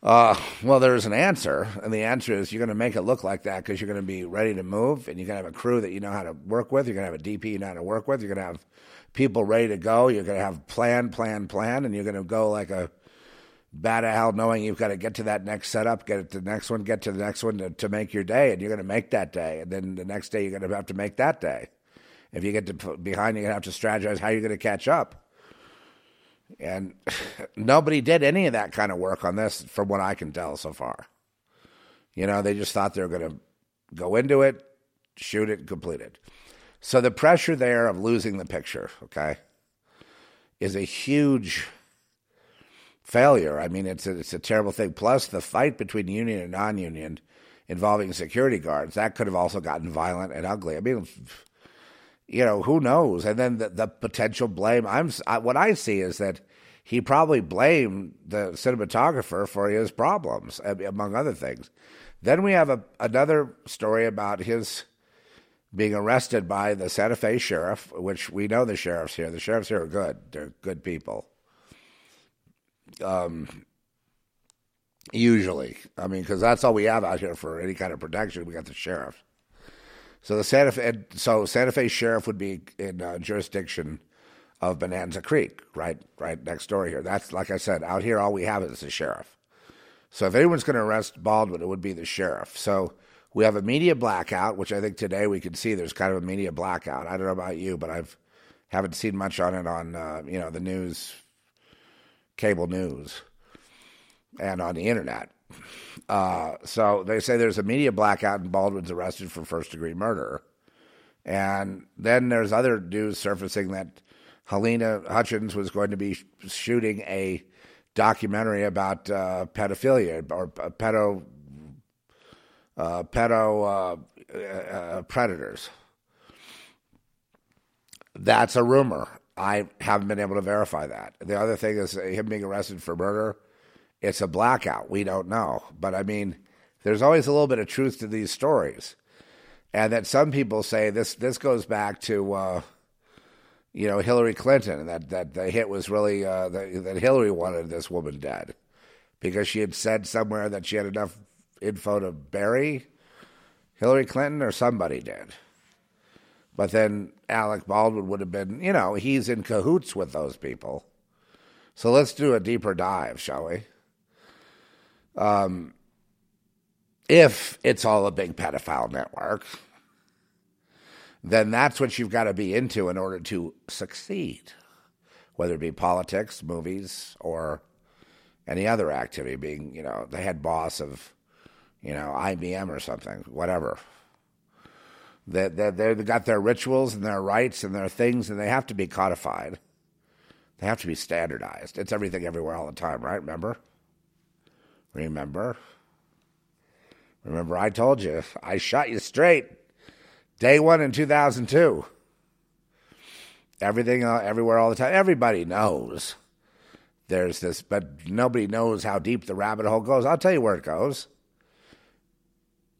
Uh, well, there's an answer, and the answer is you're going to make it look like that because you're going to be ready to move, and you're going to have a crew that you know how to work with. You're going to have a DP you know how to work with. You're going to have people ready to go. You're going to have plan, plan, plan, and you're going to go like a bat of hell, knowing you've got to get to that next setup, get to the next one, get to the next one to, to make your day, and you're going to make that day, and then the next day you're going to have to make that day. If you get to behind, you're going to have to strategize how you're going to catch up. And nobody did any of that kind of work on this, from what I can tell so far. You know, they just thought they were going to go into it, shoot it, complete it. So the pressure there of losing the picture, okay, is a huge failure. I mean, it's a, it's a terrible thing. Plus, the fight between union and non union involving security guards, that could have also gotten violent and ugly. I mean, you know, who knows? And then the, the potential blame. I'm I, what I see is that he probably blamed the cinematographer for his problems, among other things. Then we have a, another story about his being arrested by the Santa Fe sheriff, which we know the sheriffs here. The sheriffs here are good; they're good people. Um, usually, I mean, because that's all we have out here for any kind of protection. We got the sheriff. So the Santa Fe, so Santa Fe sheriff would be in uh, jurisdiction of Bonanza Creek, right, right next door here. That's like I said, out here all we have is the sheriff. So if anyone's going to arrest Baldwin, it would be the sheriff. So we have a media blackout, which I think today we can see there's kind of a media blackout. I don't know about you, but I've haven't seen much on it on uh, you know the news, cable news, and on the internet. Uh, so they say there's a media blackout and Baldwin's arrested for first degree murder. And then there's other news surfacing that Halyna Hutchins was going to be shooting a documentary about uh, pedophilia or uh, pedo uh, pedo uh, uh, predators. That's a rumor. I haven't been able to verify that. The other thing is him being arrested for murder it's a blackout. We don't know. But I mean, there's always a little bit of truth to these stories. And that some people say this this goes back to uh, you know Hillary Clinton that that the hit was really uh, that Hillary wanted this woman dead because she had said somewhere that she had enough info to bury, Hillary Clinton or somebody did. But then Alec Baldwin would have been, you know, he's in cahoots with those people. So let's do a deeper dive, shall we? Um, if it's all a big pedophile network, then that's what you've got to be into in order to succeed, whether it be politics, movies, or any other activity, being, you know, the head boss of, you know, IBM or something, whatever. They, they, they've got their rituals and their rights and their things, and they have to be codified. They have to be standardized. It's everything everywhere all the time, right? Remember? Remember? Remember, I told you, I shot you straight. Day one in 2002. Everything, uh, everywhere, all the time. Everybody knows there's this, but nobody knows how deep the rabbit hole goes. I'll tell you where it goes.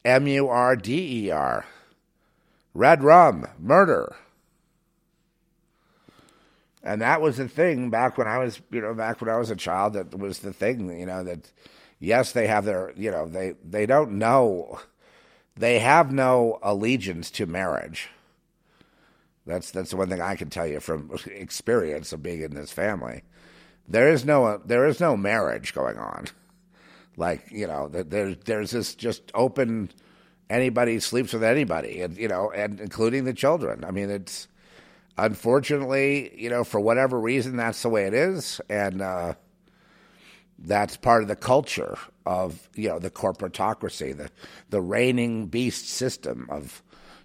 M U R D E R. Red rum, murder. And that was the thing back when I was, you know, back when I was a child. That was the thing, you know, that yes, they have their, you know, they they don't know, they have no allegiance to marriage. That's that's the one thing I can tell you from experience of being in this family. There is no there is no marriage going on. Like you know, there's there's this just open. Anybody sleeps with anybody, and you know, and including the children. I mean, it's unfortunately, you know, for whatever reason, that's the way it is, and uh, that's part of the culture of you know the corporatocracy, the the reigning beast system of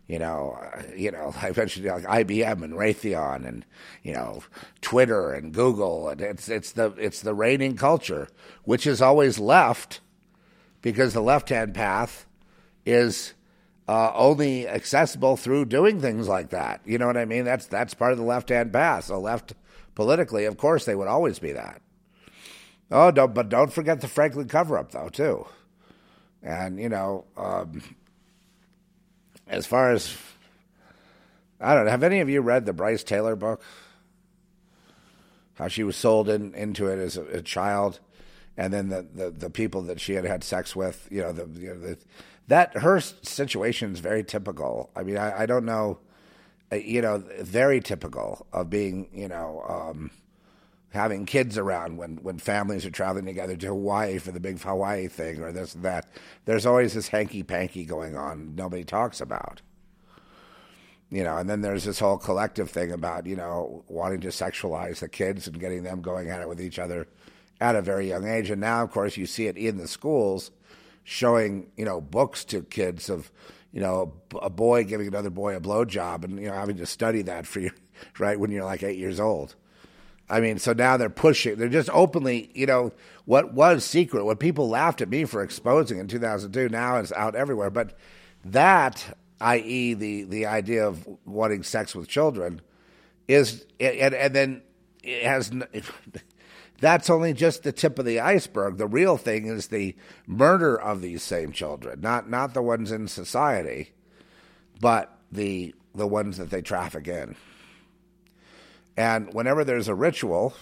you know, uh, you know, I mentioned like IBM and Raytheon and you know Twitter and Google, and it's it's the it's the reigning culture, which is always left, because the left hand path is uh, only accessible through doing things like that. You know what I mean? That's that's part of the left hand path. So left politically, of course, they would always be that. Oh, don't, but don't forget the Franklin cover up though too, and you know. Um, as far as I don't know, have any of you read the Brice Taylor book? How she was sold in, into it as a, a child, and then the, the, the, people that she had had sex with, you know, the, you know, the that her situation is very typical. I mean, I, I don't know, uh, you know, very typical of being, you know, um, having kids around when, when families are traveling together to Hawaii for the big Hawaii thing or this and that. There's always this hanky panky going on nobody talks about. You know, and then there's this whole collective thing about, you know, wanting to sexualize the kids and getting them going at it with each other at a very young age. And now, of course, you see it in the schools showing, you know, books to kids of, you know, a boy giving another boy a blowjob and, you know, having to study that for you, right, when you're like eight years old. I mean, so now they're pushing. They're just openly, you know, what was secret, what people laughed at me for exposing in 2002, now is out everywhere. But that, i.e., the the idea of wanting sex with children, is and and then it has. That's only just the tip of the iceberg. The real thing is the murder of these same children, not not the ones in society, but the the ones that they traffic in. And whenever there's a ritual,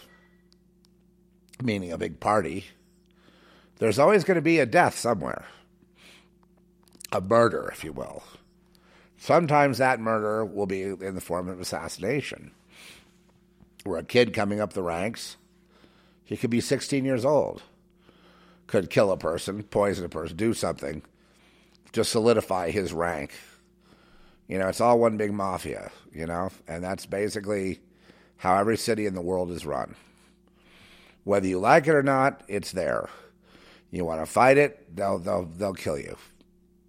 meaning a big party, there's always going to be a death somewhere, a murder, if you will. Sometimes that murder will be in the form of assassination, where a kid coming up the ranks, he could be 16 years old, could kill a person, poison a person, do something, to solidify his rank. You know, it's all one big mafia, you know, and that's basically how every city in the world is run. Whether you like it or not, it's there. You want to fight it, they'll they'll they'll kill you.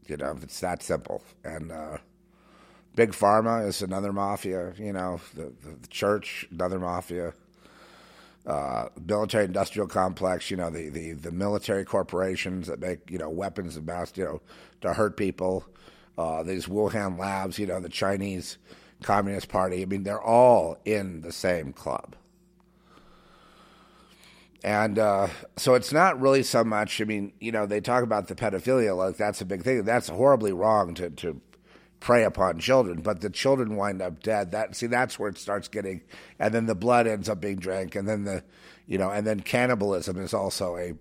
You know, it's that simple. And uh, big pharma is another mafia. You know, the, the, the church, another mafia. Uh, military industrial complex. You know, the, the the military corporations that make you know weapons and mass you know to hurt people. Uh, these Wuhan labs. You know, the Chinese Communist Party. I mean, they're all in the same club. And uh, so it's not really so much. I mean, you know, they talk about the pedophilia, like that's a big thing. That's horribly wrong to, to prey upon children, but the children wind up dead. That see, that's where it starts getting, and then the blood ends up being drank, and then the, you know, and then cannibalism is also a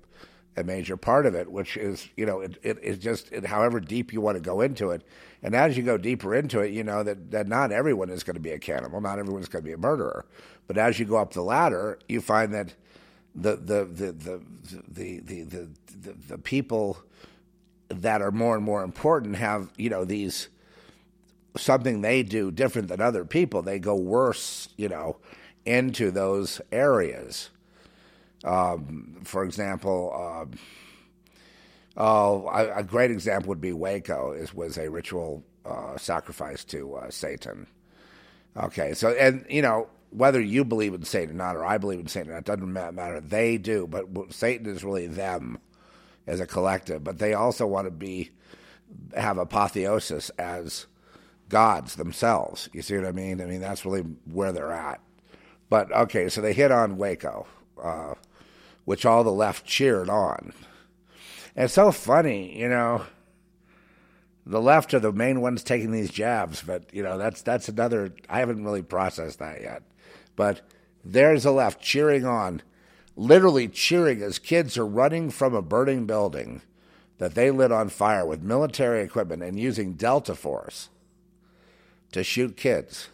a major part of it, which is, you know, it, it is just it, however deep you want to go into it. And as you go deeper into it, you know that, that not everyone is going to be a cannibal, not everyone's going to be a murderer. But as you go up the ladder, you find that the the the the the the, the, the, the people that are more and more important have, you know, these something they do different than other people. They go worse, you know, into those areas. Um, for example, um, oh, a, a, great example would be Waco. Is was a ritual uh, sacrifice to uh, Satan. Okay, so and you know whether you believe in Satan or not, or I believe in Satan, it doesn't matter. They do, but Satan is really them as a collective. But they also want to be have apotheosis as gods themselves. You see what I mean? I mean that's really where they're at. But okay, so they hit on Waco. Uh, which all the left cheered on. And it's so funny, you know. The left are the main ones taking these jabs, but you know that's that's another. I haven't really processed that yet, but there's the left cheering on, literally cheering as kids are running from a burning building that they lit on fire with military equipment and using Delta Force to shoot kids.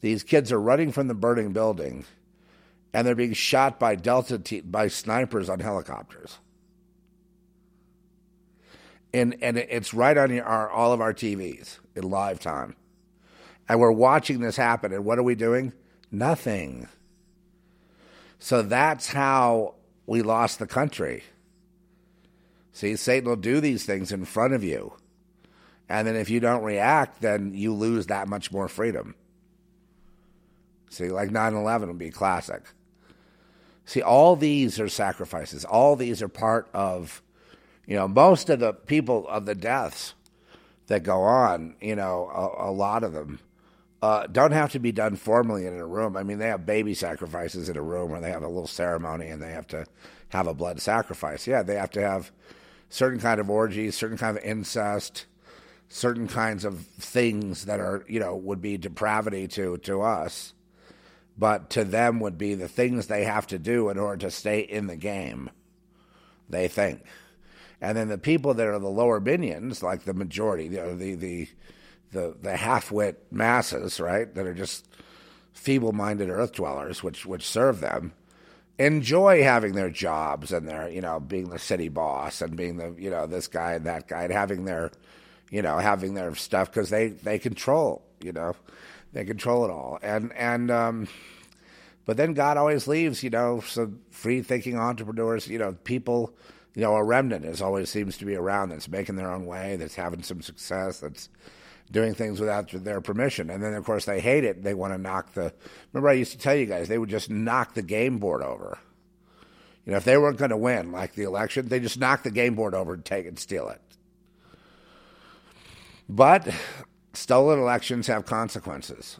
These kids are running from the burning building, and they're being shot by Delta t- by snipers on helicopters. And and it's right on our, all of our TVs in live time, and we're watching this happen. And what are we doing? Nothing. So that's how we lost the country. See, Satan will do these things in front of you. And then if you don't react, then you lose that much more freedom. See, like 9 11 would be classic. See, all these are sacrifices. All these are part of, you know, most of the people of the deaths that go on, you know, a, a lot of them uh, don't have to be done formally in a room. I mean, they have baby sacrifices in a room where they have a little ceremony and they have to have a blood sacrifice. Yeah, they have to have certain kind of orgies, certain kind of incest, certain kinds of things that are, you know, would be depravity to, to us, but to them would be the things they have to do in order to stay in the game, they think. And then the people that are the lower minions, like the majority, know, the, the, the, the half-wit masses, right, that are just feeble-minded earth dwellers, which, which serve them, enjoy having their jobs and their, you know, being the city boss and being the, you know, this guy and that guy and having their, you know, having their stuff because they, they control, you know, they control it all. And, and, um, but then God always leaves, you know, some free thinking entrepreneurs, you know, people, you know, a remnant is always seems to be around that's making their own way, that's having some success, that's, doing things without their permission. And then, of course, they hate it. They want to knock the. Remember, I used to tell you guys they would just knock the game board over. You know, if they weren't going to win, like the election, they just knock the game board over and take and steal it. But stolen elections have consequences,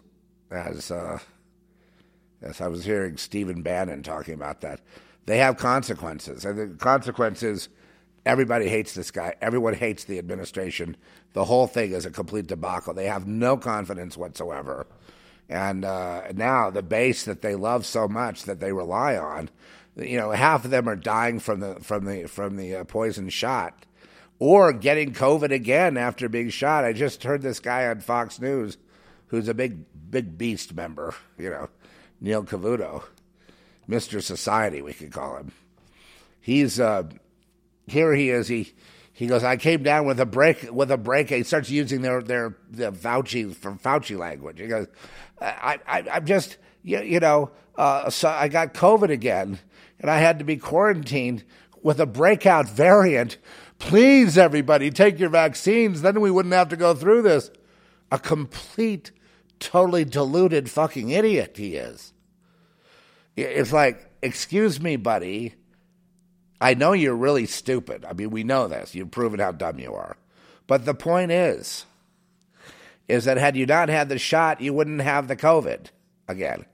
as uh, as I was hearing Stephen Bannon talking about that. They have consequences, and the consequences Everybody hates this guy. Everyone hates the administration. The whole thing is a complete debacle. They have no confidence whatsoever. And uh, now the base that they love so much that they rely on, you know, half of them are dying from the from the from the uh, poison shot, or getting COVID again after being shot. I just heard this guy on Fox News, who's a big big beast member, you know, Neil Cavuto, Mister Society, we could call him. He's uh, here he is. He he goes. I came down with a break with a break. He starts using their their the Fauci from Fauci language. He goes, I, I I'm just you, you know uh, so I got COVID again, and I had to be quarantined with a breakout variant. Please, everybody, take your vaccines. Then we wouldn't have to go through this. A complete, totally deluded fucking idiot he is. It's like, excuse me, buddy I know you're really stupid. I mean, we know this. You've proven how dumb you are. But the point is, is that had you not had the shot, you wouldn't have the COVID again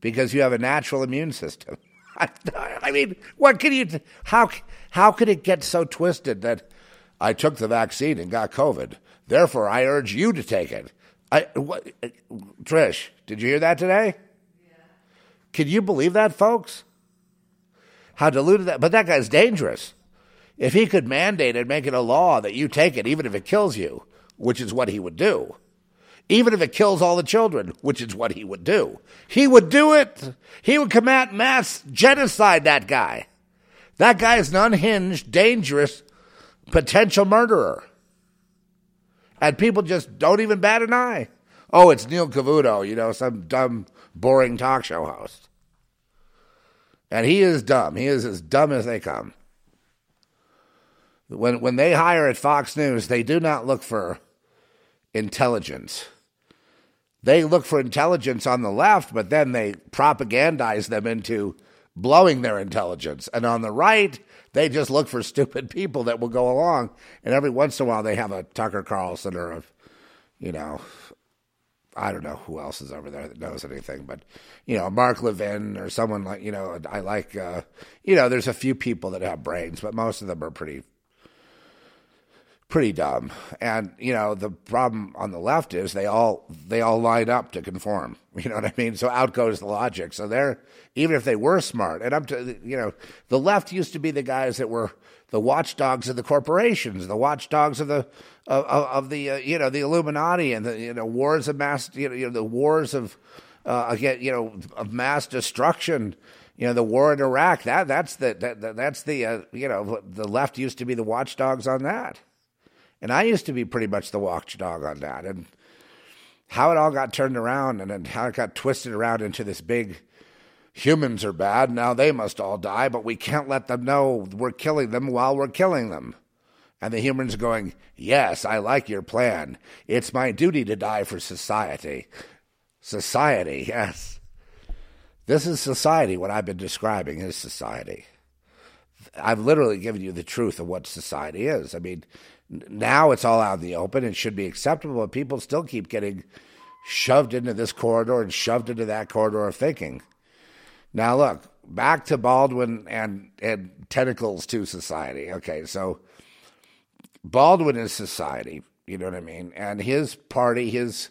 because you have a natural immune system. I mean, what can you? How how could it get so twisted that I took the vaccine and got COVID? Therefore, I urge you to take it. I, what, Trish, did you hear that today? Yeah. Can you believe that, folks? how deluded that. But that guy's dangerous. If he could mandate and make it a law that you take it, even if it kills you, which is what he would do, even if it kills all the children, which is what he would do, he would do it. He would commit mass genocide. That guy. That guy is an unhinged, dangerous, potential murderer. And people just don't even bat an eye. Oh, it's Neil Cavuto, you know, some dumb, boring talk show host. And he is dumb. He is as dumb as they come. When, when they hire at Fox News, they do not look for intelligence. They look for intelligence on the left, but then they propagandize them into blowing their intelligence. And on the right, they just look for stupid people that will go along. And every once in a while, they have a Tucker Carlson or a, you know, I don't know who else is over there that knows anything, but you know, Mark Levin or someone like you know, I like uh, you know, there's a few people that have brains, but most of them are pretty pretty dumb. And you know, the problem on the left is they all they all line up to conform. You know what I mean? So out goes the logic. So they're even if they were smart, and I'm to you know, the left used to be the guys that were the watchdogs of the corporations, the watchdogs of the of, of the uh, you know the Illuminati and the you know wars of mass you know, you know the wars of uh, again you know of mass destruction. You know the war in Iraq. That that's the that, that's the uh, you know the left used to be the watchdogs on that, and I used to be pretty much the watchdog on that. And how it all got turned around and then how it got twisted around into this big humans are bad, now they must all die, but we can't let them know we're killing them while we're killing them. And the humans are going, Yes, I like your plan. It's my duty to die for society. Society, yes. This is society. What I've been describing is society. I've literally given you the truth of what society is. I mean, now it's all out in the open. It should be acceptable, but people still keep getting shoved into this corridor and shoved into that corridor of thinking. Now, look, back to Baldwin and, and tentacles to society. Okay, so Baldwin is society, you know what I mean? And his party, his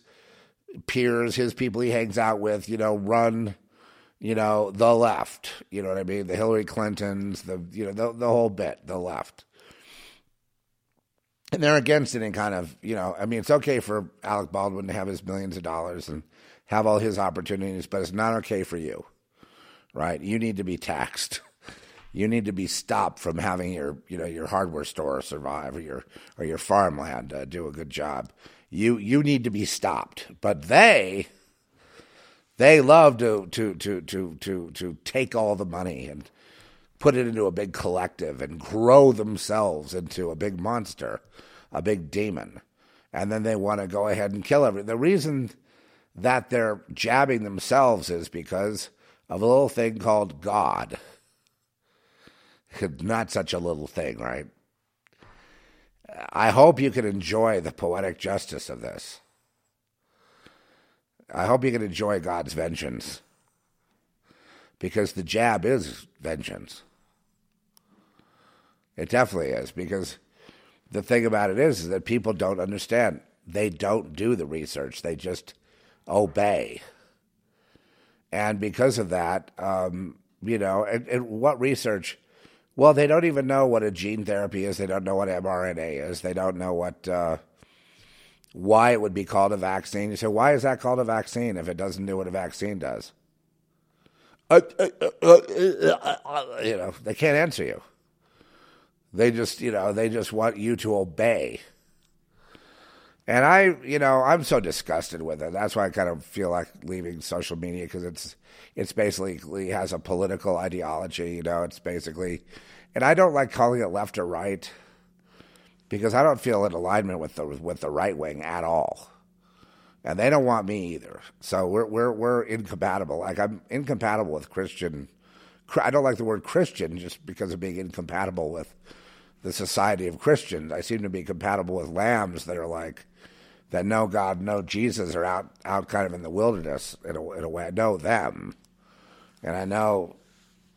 peers, his people he hangs out with, you know, run, you know, the left, you know what I mean? The Hillary Clintons, the, you know, the, the whole bit, the left. And they're against it in kind of, you know, I mean, it's okay for Alec Baldwin to have his millions of dollars and have all his opportunities, but it's not okay for you right? You need to be taxed. You need to be stopped from having your, you know, your hardware store survive or your or your farmland uh, do a good job. You you need to be stopped. But they they love to to to to to to take all the money and put it into a big collective and grow themselves into a big monster, a big demon. And then they want to go ahead and kill everything. The reason that they're jabbing themselves is because of a little thing called God. Not such a little thing, right? I hope you can enjoy the poetic justice of this. I hope you can enjoy God's vengeance. Because the jab is vengeance. It definitely is. Because the thing about it is, is that people don't understand. They don't do the research, they just obey. And because of that, um, you know, and, and, what research? Well, they don't even know what a gene therapy is. They don't know what mRNA is. They don't know what uh, why it would be called a vaccine. You say, why is that called a vaccine if it doesn't do what a vaccine does? Uh, uh, uh, you know, they can't answer you. They just, you know, they just want you to obey. And I, you know, I'm so disgusted with it. That's why I kind of feel like leaving social media because it's it's basically has a political ideology. You know, it's basically, and I don't like calling it left or right because I don't feel in alignment with the with the right wing at all, and they don't want me either. So we're we're we're incompatible. Like I'm incompatible with Christian. I don't like the word Christian just because of being incompatible with the society of Christians. I seem to be compatible with lambs that are like that know God, know Jesus, are out out kind of in the wilderness in a, in a way. I know them, and I know,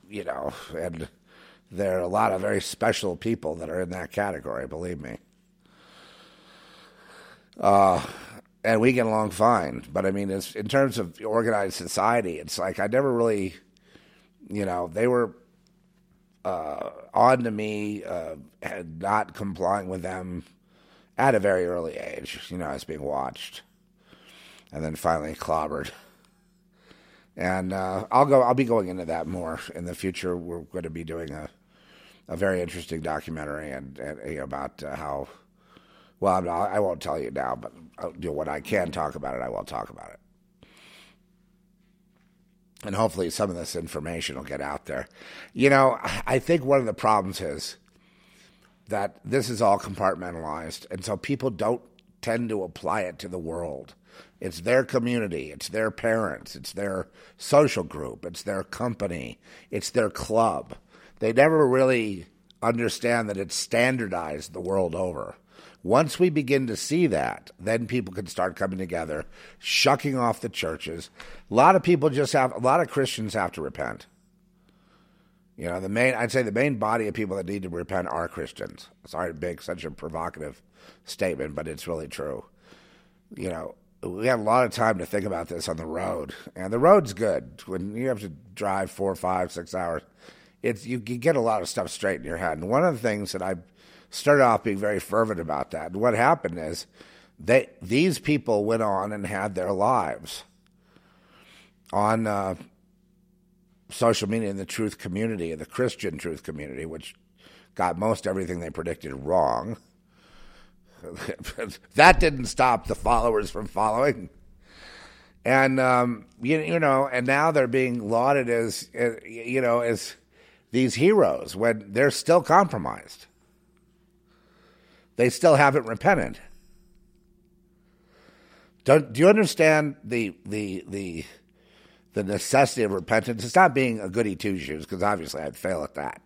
you know, and there are a lot of very special people that are in that category. Believe me. Uh, and we get along fine. But I mean, in terms of organized society, it's like I never really, you know, they were uh, on to me, uh, not complying with them at a very early age. You know, I was being watched, and then finally clobbered. And uh, I'll go. I'll be going into that more in the future. We're going to be doing a a very interesting documentary and, and about uh, how. Well, not, i won't tell you now, but uh, you know, when I can talk about it, I will talk about it. And hopefully, some of this information will get out there. You know, I think one of the problems is that this is all compartmentalized, and so people don't tend to apply it to the world. It's their community, it's their parents, it's their social group, it's their company, it's their club. They never really understand that it's standardized the world over. Once we begin to see that, then people can start coming together, shucking off the churches. A lot of people just have, a lot of Christians have to repent. You know, the main, I'd say the main body of people that need to repent are Christians. Sorry to make such a provocative statement, but it's really true. You know, we have a lot of time to think about this on the road, and the road's good. When you have to drive four, five, six hours, it's you, you get a lot of stuff straight in your head. And one of the things that I started off being very fervent about that, and what happened is they these people went on and had their lives on uh, social media in the truth community, the Christian truth community, which got most everything they predicted wrong. that didn't stop the followers from following. And um, you, you know, and now they're being lauded as you know as these heroes when they're still compromised. They still haven't repented. Don't do you understand the the the the necessity of repentance? It's not being a goody two shoes because obviously I'd fail at that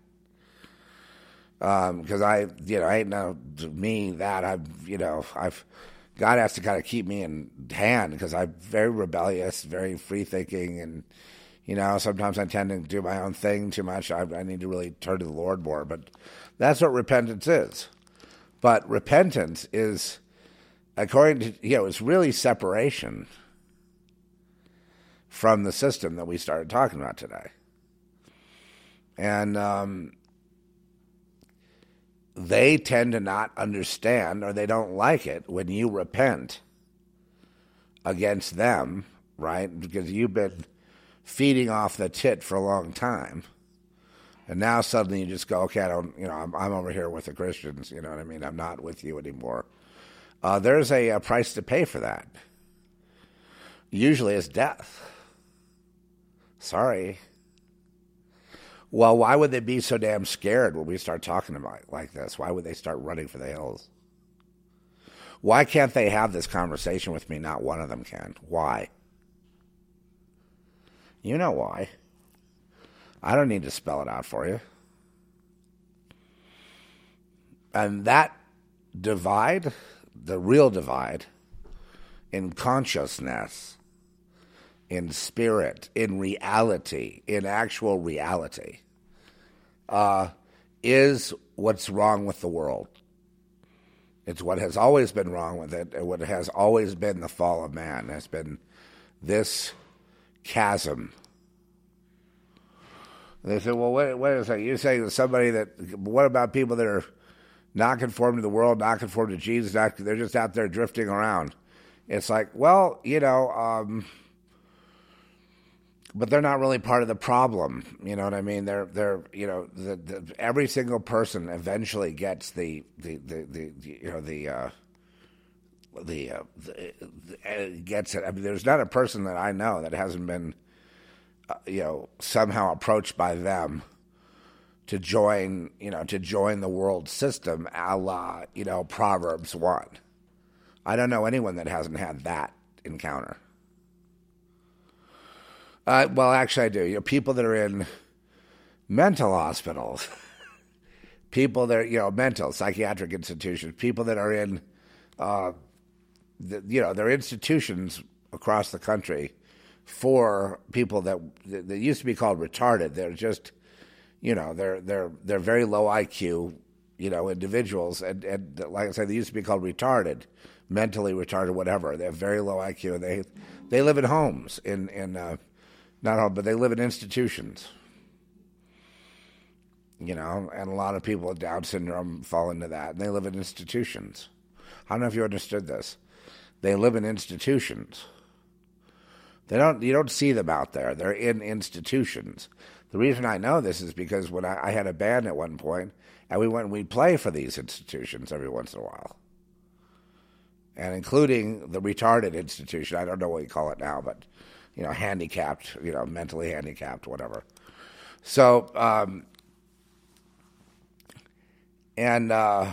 because um, I, you know, I ain't no me that I've, you know, I've God has to kind of keep me in hand because I'm very rebellious, very free thinking, and you know, sometimes I tend to do my own thing too much. I, I need to really turn to the Lord more, but that's what repentance is. But repentance is, according to you know, it's really separation from the system that we started talking about today, and. Um, they tend to not understand or they don't like it when you repent against them, right? Because you've been feeding off the tit for a long time. And now suddenly you just go, okay, I don't, you know, I'm, I'm over here with the Christians, you know what I mean? I'm not with you anymore. Uh, there's a, a price to pay for that. Usually it's death. Sorry. Well, why would they be so damn scared when we start talking about like this? Why would they start running for the hills? Why can't they have this conversation with me? Not one of them can. Why? You know why. I don't need to spell it out for you. And that divide, the real divide in consciousness, in spirit, in reality, in actual reality, uh, is what's wrong with the world. It's what has always been wrong with it, and what has always been the fall of man has been this chasm. They say, well, wait, wait a second. You're saying that somebody that, what about people that are not conformed to the world, not conformed to Jesus, not, they're just out there drifting around? It's like, well, you know, um, but they're not really part of the problem. You know what I mean? They're they're you know the, the, every single person eventually gets the the the, the you know the. Uh, the, uh, the, the, gets it. I mean, there's not a person that I know that hasn't been, uh, you know, somehow approached by them to join, you know, to join the world system, a la, you know, Proverbs one. I don't know anyone that hasn't had that encounter. Uh, well, actually, I do. You know, people that are in mental hospitals, people that are, you know, mental psychiatric institutions, people that are in, uh, the, you know, there are institutions across the country for people that that used to be called retarded. They're just, you know, they're they're they're very low IQ, you know, individuals, and and like I said, they used to be called retarded, mentally retarded, whatever. They have very low IQ, they they live in homes in in. Uh, not all, but they live in institutions. You know, and a lot of people with Down syndrome fall into that, and they live in institutions. I don't know if you understood this. They live in institutions. They don't. You don't see them out there. They're in institutions. The reason I know this is because when I, I had a band at one point, and we went and we'd play for these institutions every once in a while, and including the retarded institution. I don't know what you call it now, but you know, handicapped, you know, mentally handicapped, whatever. So, um, and, uh,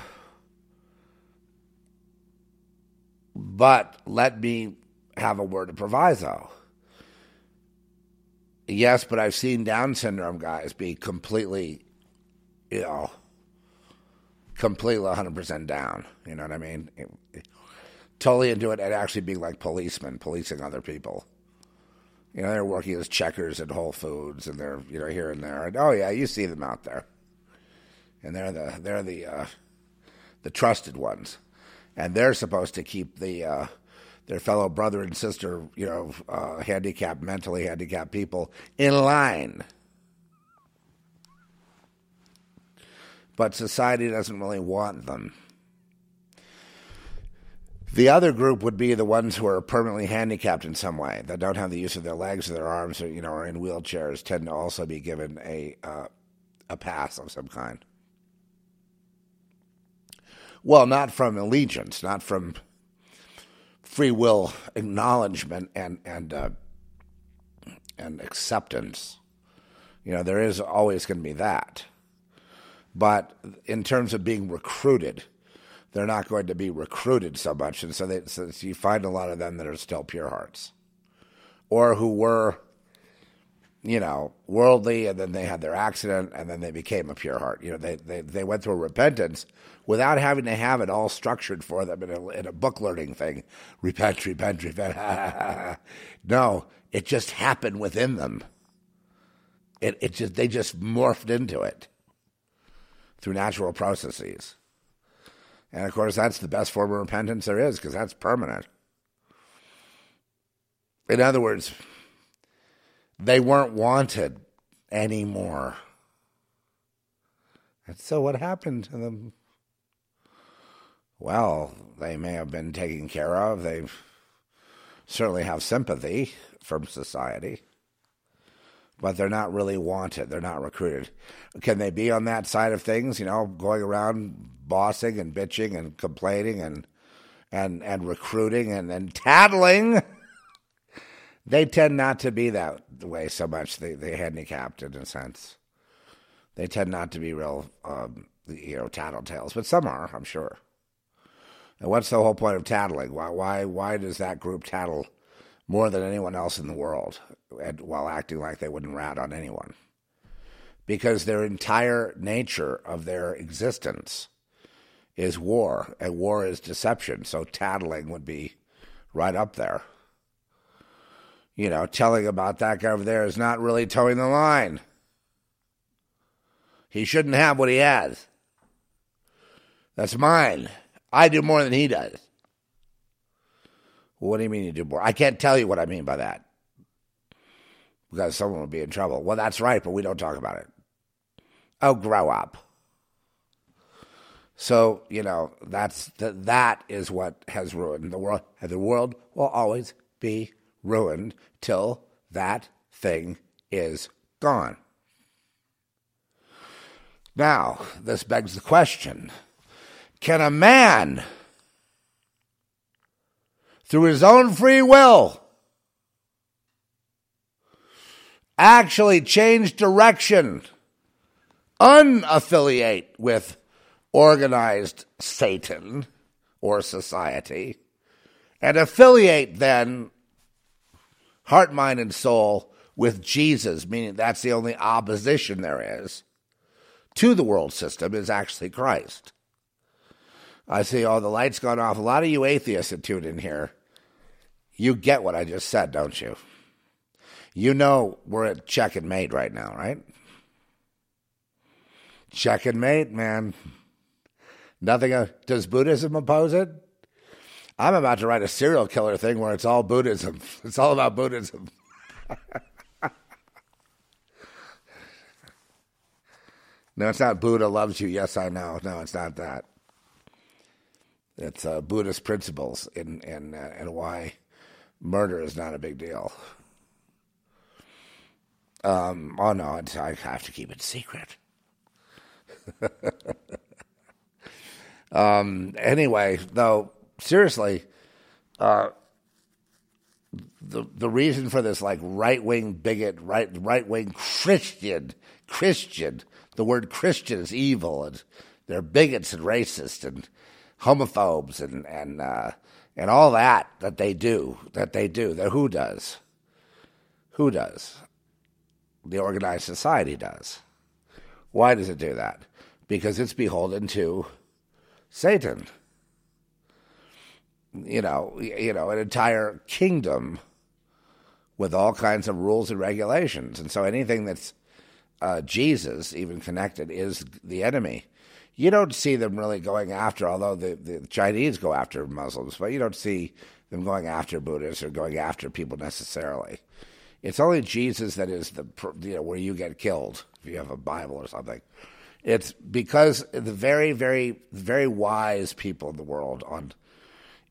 but let me have a word of proviso. Yes, but I've seen Down syndrome guys be completely, you know, completely 100% down. You know what I mean? It, it, totally into it and actually being like policemen, policing other people. You know, they're working as checkers at Whole Foods and they're, you know, here and there. And, oh, yeah, you see them out there. And they're the, they're the, uh, the trusted ones. And they're supposed to keep the, uh, their fellow brother and sister, you know, uh, handicapped, mentally handicapped people in line. But society doesn't really want them. The other group would be the ones who are permanently handicapped in some way, that don't have the use of their legs or their arms, or you know, are in wheelchairs, tend to also be given a uh, a pass of some kind. Well, not from allegiance, not from free will acknowledgement and and uh, and acceptance. You know, there is always going to be that. But in terms of being recruited, they're not going to be recruited so much, and so, they, so you find a lot of them that are still pure hearts, or who were, you know, worldly, and then they had their accident, and then they became a pure heart. You know, they they they went through repentance without having to have it all structured for them in a, in a book learning thing. Repent, repent, repent. no, it just happened within them. It it just they just morphed into it through natural processes. And of course, that's the best form of repentance there is because that's permanent. In other words, they weren't wanted anymore. And so, what happened to them? Well, they may have been taken care of. They certainly have sympathy from society, but they're not really wanted. They're not recruited. Can they be on that side of things, you know, going around bossing and bitching and complaining and and and recruiting and, and tattling. they tend not to be that way so much. They they handicapped in a sense. They tend not to be real, um, you know, tattletales, but some are, I'm sure. And what's the whole point of tattling? Why why why does that group tattle more than anyone else in the world, and, while acting like they wouldn't rat on anyone? Because their entire nature of their existence is war, and war is deception. So tattling would be right up there. You know, telling about that guy over there is not really toeing the line. He shouldn't have what he has. That's mine. I do more than he does. What do you mean you do more? I can't tell you what I mean by that. Because someone would be in trouble. Well, that's right, but we don't talk about it. Oh, grow up. So you know that's that is what has ruined the world, and the world will always be ruined till that thing is gone. Now, this begs the question can a man, through his own free will, actually change direction, unaffiliate with organized Satan or society and affiliate then heart, mind, and soul with Jesus, meaning that's the only opposition there is to the world system is actually Christ. I see, oh, the light's gone off. A lot of you atheists that tune in here, you get what I just said, don't you? You know we're at check and mate right now, right? Check and mate, man. Nothing. Uh, does Buddhism oppose it? I'm about to write a serial killer thing where it's all Buddhism. It's all about Buddhism. no, it's not Buddha loves you. Yes, I know. No, it's not that. It's uh, Buddhist principles and and uh, and why murder is not a big deal. Um, oh no, I have to keep it secret. Um, anyway, though, seriously, uh, the the reason for this like right wing bigot, right right wing Christian Christian, the word Christian is evil, and they're bigots and racist and homophobes and and uh, and all that that they do that they do. That who does? Who does? The organized society does. Why does it do that? Because it's beholden to Satan. You know, you know, an entire kingdom with all kinds of rules and regulations. And so anything that's uh, Jesus, even connected, is the enemy. You don't see them really going after, although the, the Chinese go after Muslims, but you don't see them going after Buddhists or going after people necessarily. It's only Jesus that is the you know where you get killed if you have a Bible or something. It's because the very, very, very wise people in the world on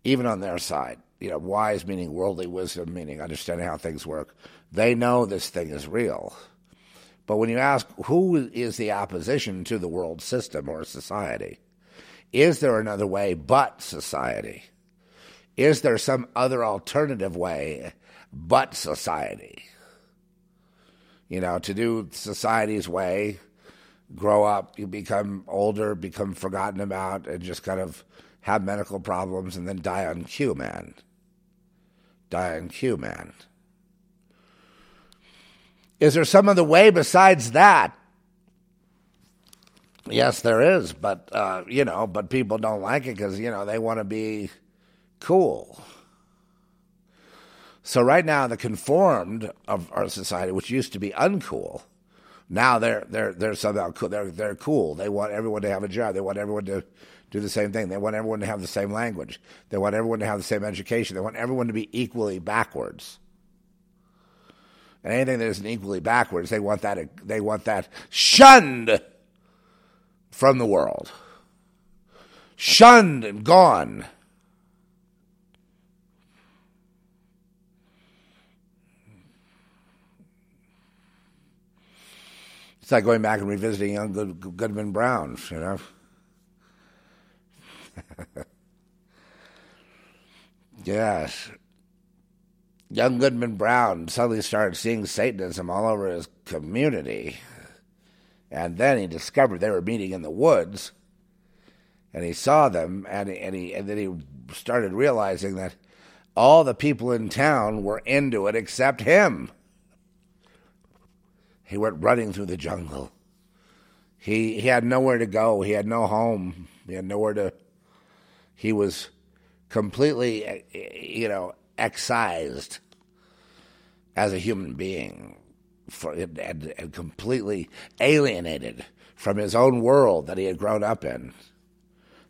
even on their side, you know, wise meaning worldly wisdom, meaning understanding how things work. They know this thing is real. But when you ask who is the opposition to the world system or society, is there another way but society? Is there some other alternative way but society? You know, to do society's way, grow up, you become older, become forgotten about, and just kind of have medical problems and then die on cue, man. Die on cue, man. Is there some other way besides that? Yes, there is, but uh, you know, but people don't like it because you know they want to be cool. So right now, the conformed of our society, which used to be uncool, now they're they're they're somehow cool. They're they're cool. They want everyone to have a job. They want everyone to do the same thing. They want everyone to have the same language. They want everyone to have the same education. They want everyone to be equally backwards. And anything that isn't equally backwards, they want that they want that shunned from the world. Shunned and gone. It's like going back and revisiting young Good, Goodman Brown, you know. yes young Goodman Brown suddenly started seeing Satanism all over his community. And then he discovered they were meeting in the woods. And he saw them, and, and, he, and then he started realizing that all the people in town were into it except him. He went running through the jungle. He, he had nowhere to go. He had no home. He had nowhere to. He was completely, you know, excised as a human being for, and, and completely alienated from his own world that he had grown up in,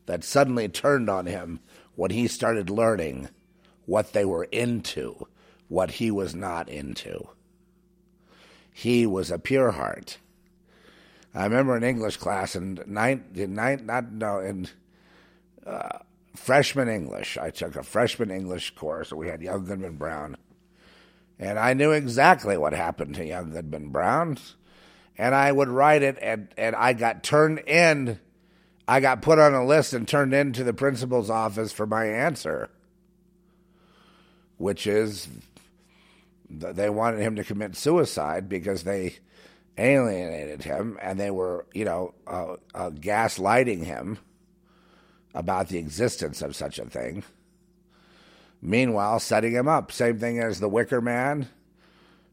that suddenly turned on him when he started learning what they were into, what he was not into. He was a pure heart. I remember in English class in nine not no in uh, freshman English. I took a freshman English course. We had Young Goodman Brown. And I knew exactly what happened to Young Goodman Brown. And I would write it, and, and I got turned in. I got put on a list and turned into the principal's office for my answer, which is they wanted him to commit suicide because they alienated him and they were, you know, uh, uh, gaslighting him about the existence of such a thing. Meanwhile, setting him up. Same thing as the Wicker Man.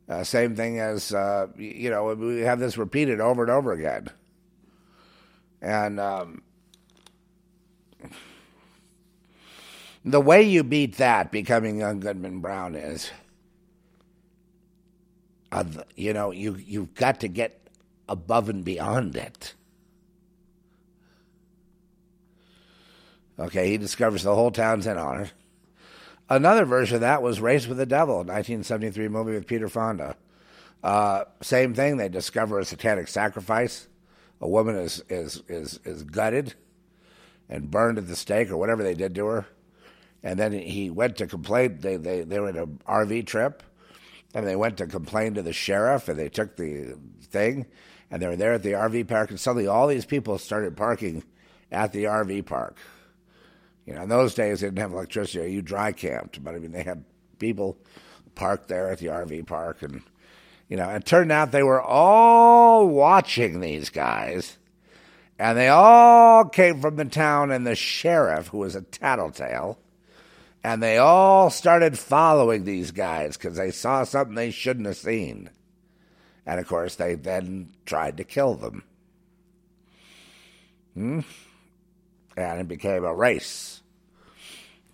Uh, same thing as, uh, you know, we have this repeated over and over again. And um, the way you beat that, becoming young Goodman Brown, is, uh, you know, you, you've got to get above and beyond it. Okay, he discovers the whole town's in on it. Another version of that was Race with the Devil, 1973 movie with Peter Fonda. Uh, same thing. They discover a satanic sacrifice. A woman is is is is gutted and burned at the stake or whatever they did to her. And then he went to complain. They they they were in an RV trip, and they went to complain to the sheriff, and they took the thing, and they were there at the RV park, and suddenly all these people started parking at the RV park. You know, in those days they didn't have electricity. You dry camped, but I mean they had people parked there at the RV park, and you know, it turned out they were all watching these guys, and they all came from the town, and the sheriff, who was a tattletale, and they all started following these guys because they saw something they shouldn't have seen, and of course they then tried to kill them. Hmm. And it became a race.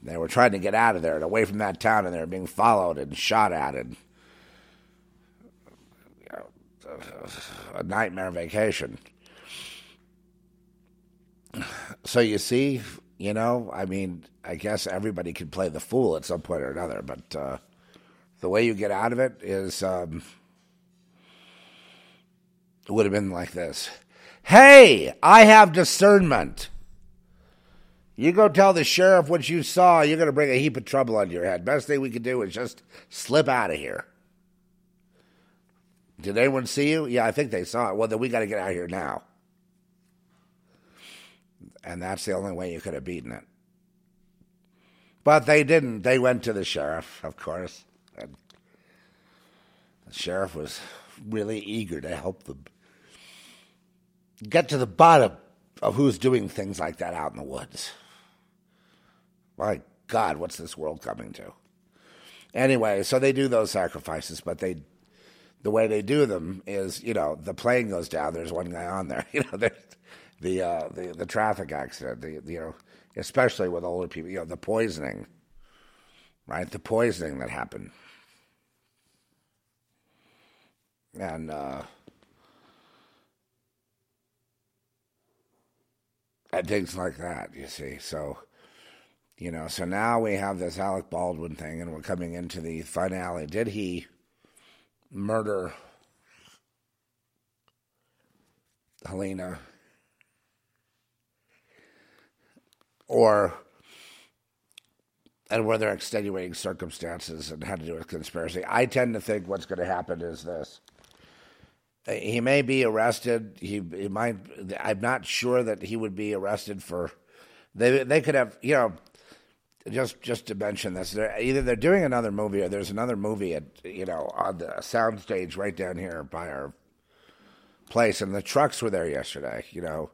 They were trying to get out of there and away from that town, and they were being followed and shot at, and you know, a nightmare vacation. So you see, you know, I mean, I guess everybody can play the fool at some point or another, but uh, the way you get out of it is um, it would have been like this. Hey, I have discernment. You go tell the sheriff what you saw, you're going to bring a heap of trouble on your head. Best thing we can do is just slip out of here. Did anyone see you? Yeah, I think they saw it. Well, then we got to get out of here now. And that's the only way you could have beaten it. But they didn't. They went to the sheriff, of course. And the sheriff was really eager to help them get to the bottom of who's doing things like that out in the woods. My God, what's this world coming to? Anyway, so they do those sacrifices, but they, the way they do them is, you know, the plane goes down. There's one guy on there. You know, the uh, the the traffic accident. The, you know, especially with older people. You know, the poisoning. Right, the poisoning that happened, and uh, and things like that. You see, so you know, so now we have this Alec Baldwin thing, and we're coming into the finale. Did he murder Halyna? Or, and were there extenuating circumstances and had to do with conspiracy? I tend to think what's going to happen is this. He may be arrested. He, he might. I'm not sure that he would be arrested for. They they could have you know just just to mention this, they're, either they're doing another movie or there's another movie at you know on the soundstage right down here by our place, and the trucks were there yesterday. You know,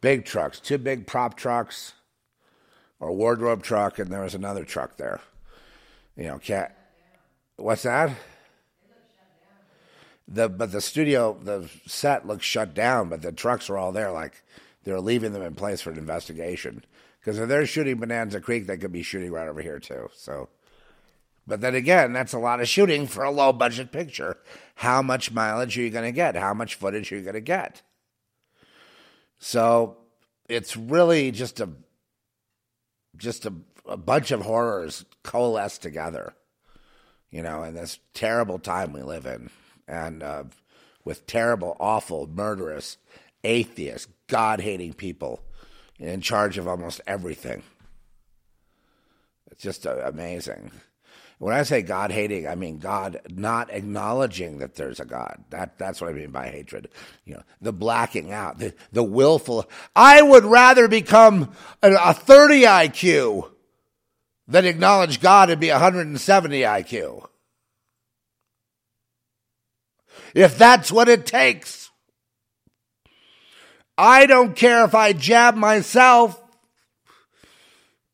big trucks, two big prop trucks, or wardrobe truck, and there was another truck there. You know, cat. What's that? The but the studio the set looks shut down, but the trucks are all there, like they're leaving them in place for an investigation. Because if they're shooting Bonanza Creek, they could be shooting right over here too. So, but then again, that's a lot of shooting for a low budget picture. How much mileage are you going to get? How much footage are you going to get? So it's really just a just a, a bunch of horrors coalesced together, you know, in this terrible time we live in, and uh, with terrible, awful, murderous, atheist, God hating people in charge of almost everything. It's just uh, amazing. When I say God hating, I mean God not acknowledging that there's a God. That that's what I mean by hatred. You know, the blacking out, the the willful. I would rather become a, a 30 IQ than acknowledge God and be 170 IQ. If that's what it takes. I don't care if I jab myself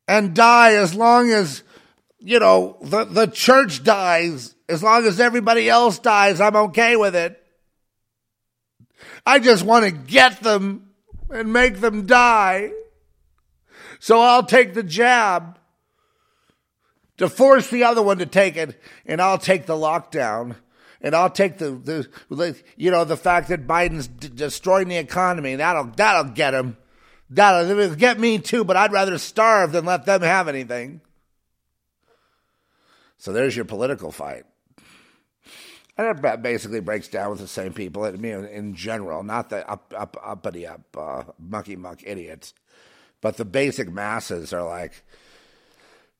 and die as long as, you know, the, the church dies. As long as everybody else dies, I'm okay with it. I just want to get them and make them die. So I'll take the jab to force the other one to take it, and I'll take the lockdown and I'll take the, the you know the fact that Biden's d- destroying the economy. That'll that'll get him. That'll get me too. But I'd rather starve than let them have anything. So there's your political fight. And it basically breaks down with the same people. I mean, in general, not the up, up, uppity up, uh, mucky muck idiots, but the basic masses are like,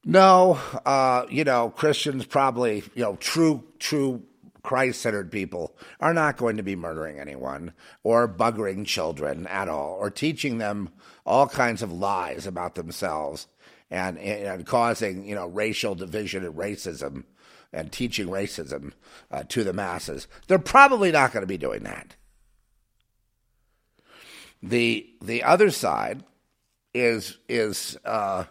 no, uh, you know, Christians probably, you know, true, true Christ centered people are not going to be murdering anyone or buggering children at all or teaching them all kinds of lies about themselves and, and causing you know racial division and racism and teaching racism uh, to the masses. They're probably not going to be doing that. The the other side is is uh,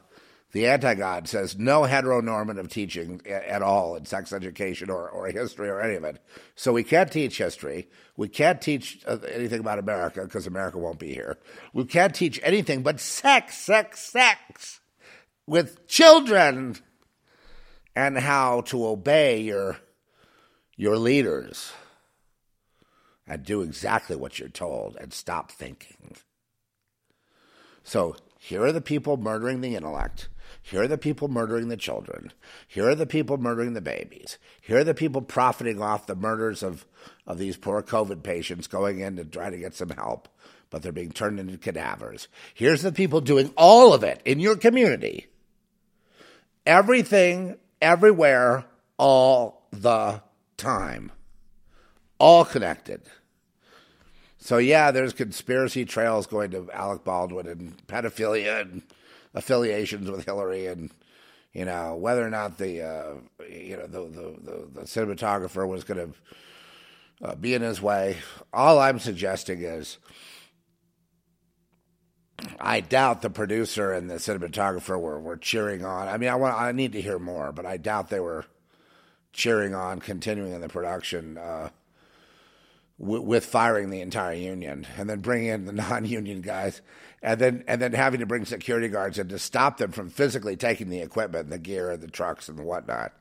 the anti God says no heteronormative teaching at all in sex education or, or history or any of it. So we can't teach history. We can't teach uh, anything about America because America won't be here. We can't teach anything but sex, sex, sex with children and how to obey your, your leaders and do exactly what you're told and stop thinking. So here are the people murdering the intellect. Here are the people murdering the children. Here are the people murdering the babies. Here are the people profiting off the murders of, of these poor COVID patients going in to try to get some help, but they're being turned into cadavers. Here's the people doing all of it in your community. Everything, everywhere, all the time. All connected. So yeah, there's conspiracy trails going to Alec Baldwin and pedophilia and affiliations with Hillary and you know whether or not the uh, you know the, the the, the cinematographer was going to uh, be in his way. All I'm suggesting is. I doubt the producer and the cinematographer were, were cheering on. I mean, I want I need to hear more, but I doubt they were cheering on continuing in the production. Uh, with firing the entire union and then bringing in the non-union guys and then and then having to bring security guards in to stop them from physically taking the equipment the gear the trucks and whatnot.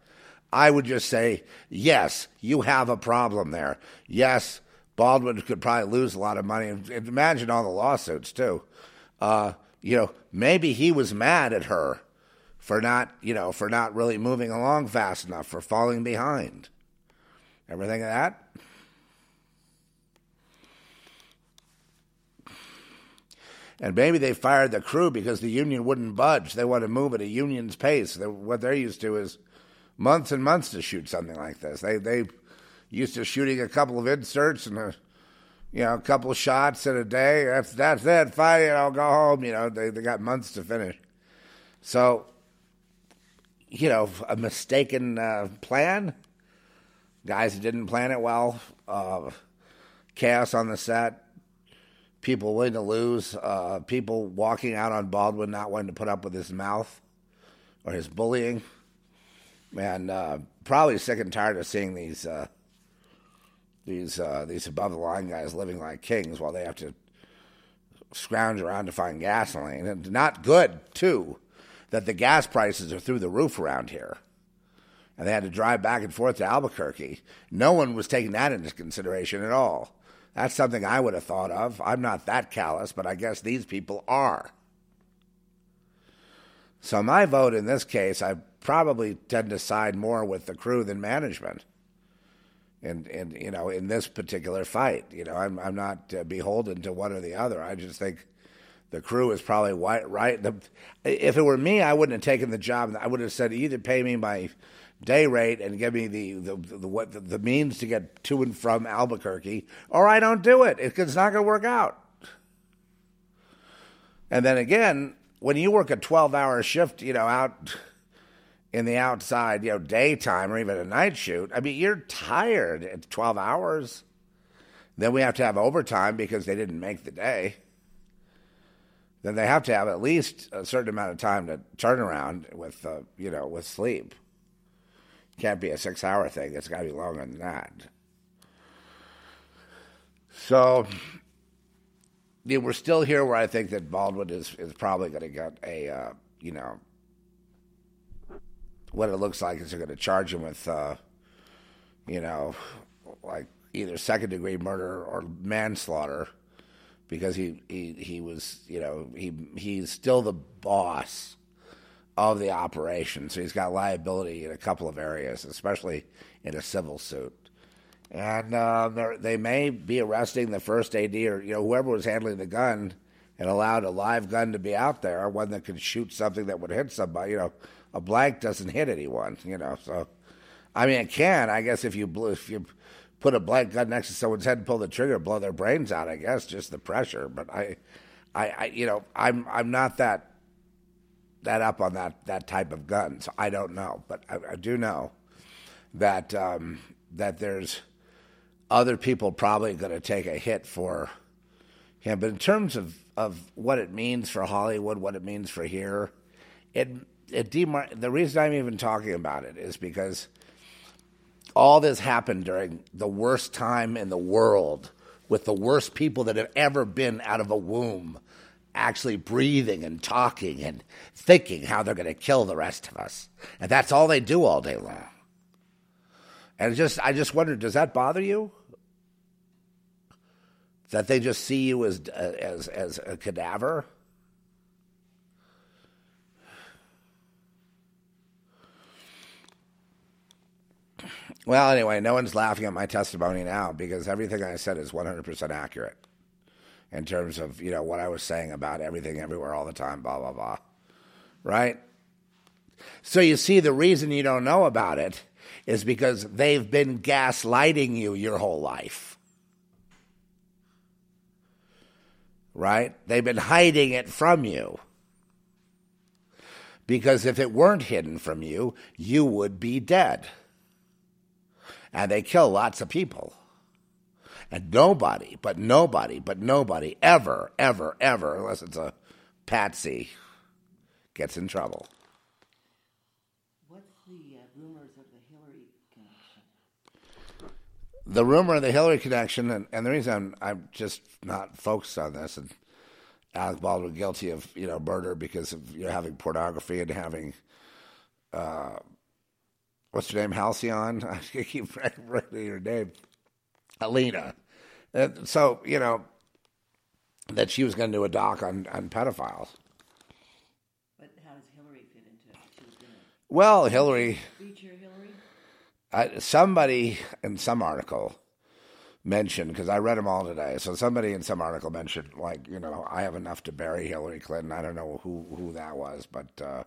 I would just say, yes, you have a problem there. Yes, Baldwin could probably lose a lot of money. And imagine all the lawsuits too. Uh, you know, maybe he was mad at her for not, you know, for not really moving along fast enough, for falling behind. Everything of that? And maybe they fired the crew because the union wouldn't budge. They want to move at a union's pace. What they're used to is months and months to shoot something like this. They they used to shooting a couple of inserts and a you know a couple of shots in a day. If that's it, fine. I'll go home. You know they they got months to finish. So you know a mistaken uh, plan. Guys didn't plan it well. Uh, chaos on the set people willing to lose, uh, people walking out on Baldwin not wanting to put up with his mouth or his bullying, and uh, probably sick and tired of seeing these uh, these uh, these above the line guys living like kings while they have to scrounge around to find gasoline. And not good too that the gas prices are through the roof around here. And they had to drive back and forth to Albuquerque. No one was taking that into consideration at all. That's something I would have thought of. I'm not that callous, but I guess these people are. So my vote in this case, I probably tend to side more with the crew than management. And and you know, in this particular fight, you know, I'm I'm not uh, beholden to one or the other. I just think the crew is probably right. right. The, if it were me, I wouldn't have taken the job. I would have said either pay me my day rate and give me the the, the what the, the, means to get to and from Albuquerque, or I don't do it. It's not going to work out. And then again, when you work a twelve-hour shift, you know, out in the outside, you know, daytime or even a night shoot, I mean, you're tired at twelve hours. Then we have to have overtime because they didn't make the day. Then they have to have at least a certain amount of time to turn around with, uh, you know, with sleep can't be a six hour thing. It's got to be longer than that. So yeah, we're still here where I think that Baldwin is, is probably going to get a, uh, you know, what it looks like is they're going to charge him with, uh, you know, like either second degree murder or manslaughter because he, he, he was, you know, he, he's still the boss of the operation. So he's got liability in a couple of areas, especially in a civil suit. And uh, they may be arresting the first AD or you know whoever was handling the gun and allowed a live gun to be out there, one that could shoot something that would hit somebody. You know, a blank doesn't hit anyone. You know, so I mean it can. I guess if you blew, if you put a blank gun next to someone's head and pull the trigger, blow their brains out. I guess just the pressure. But I, I, I you know, I'm I'm not that that up on that that type of gun. So I don't know, but I, I do know that um, that there's other people probably going to take a hit for him. But in terms of of what it means for Hollywood, what it means for here, it it demar- the reason I'm even talking about it is because all this happened during the worst time in the world with the worst people that have ever been out of a womb actually breathing and talking and thinking how they're going to kill the rest of us. And that's all they do all day long. And just I just wonder, does that bother you? That they just see you as as as a cadaver? Well, anyway, no one's laughing at my testimony now because everything I said is 100% accurate in terms of, you know, what I was saying about everything everywhere all the time, blah, blah, blah. Right? So you see, the reason you don't know about it is because they've been gaslighting you your whole life. Right? They've been hiding it from you. Because if it weren't hidden from you, you would be dead and they kill lots of people. And nobody, but nobody, but nobody ever, ever, ever, unless it's a patsy, gets in trouble. What's the uh, rumors of the Hillary connection? The rumor of the Hillary connection, and, and the reason I'm, I'm just not focused on this, and Alec Baldwin guilty of you know murder because of you know having pornography and having uh, what's your name, Halcyon? I keep writing your name, Alina. So you know that she was going to do a doc on on pedophiles. But how does Hillary fit into it? She was gonna Well, Hillary, feature Hillary? I, somebody in some article mentioned because I read them all today. So somebody in some article mentioned like you know I have enough to bury Hillary Clinton. I don't know who who that was, but. Uh,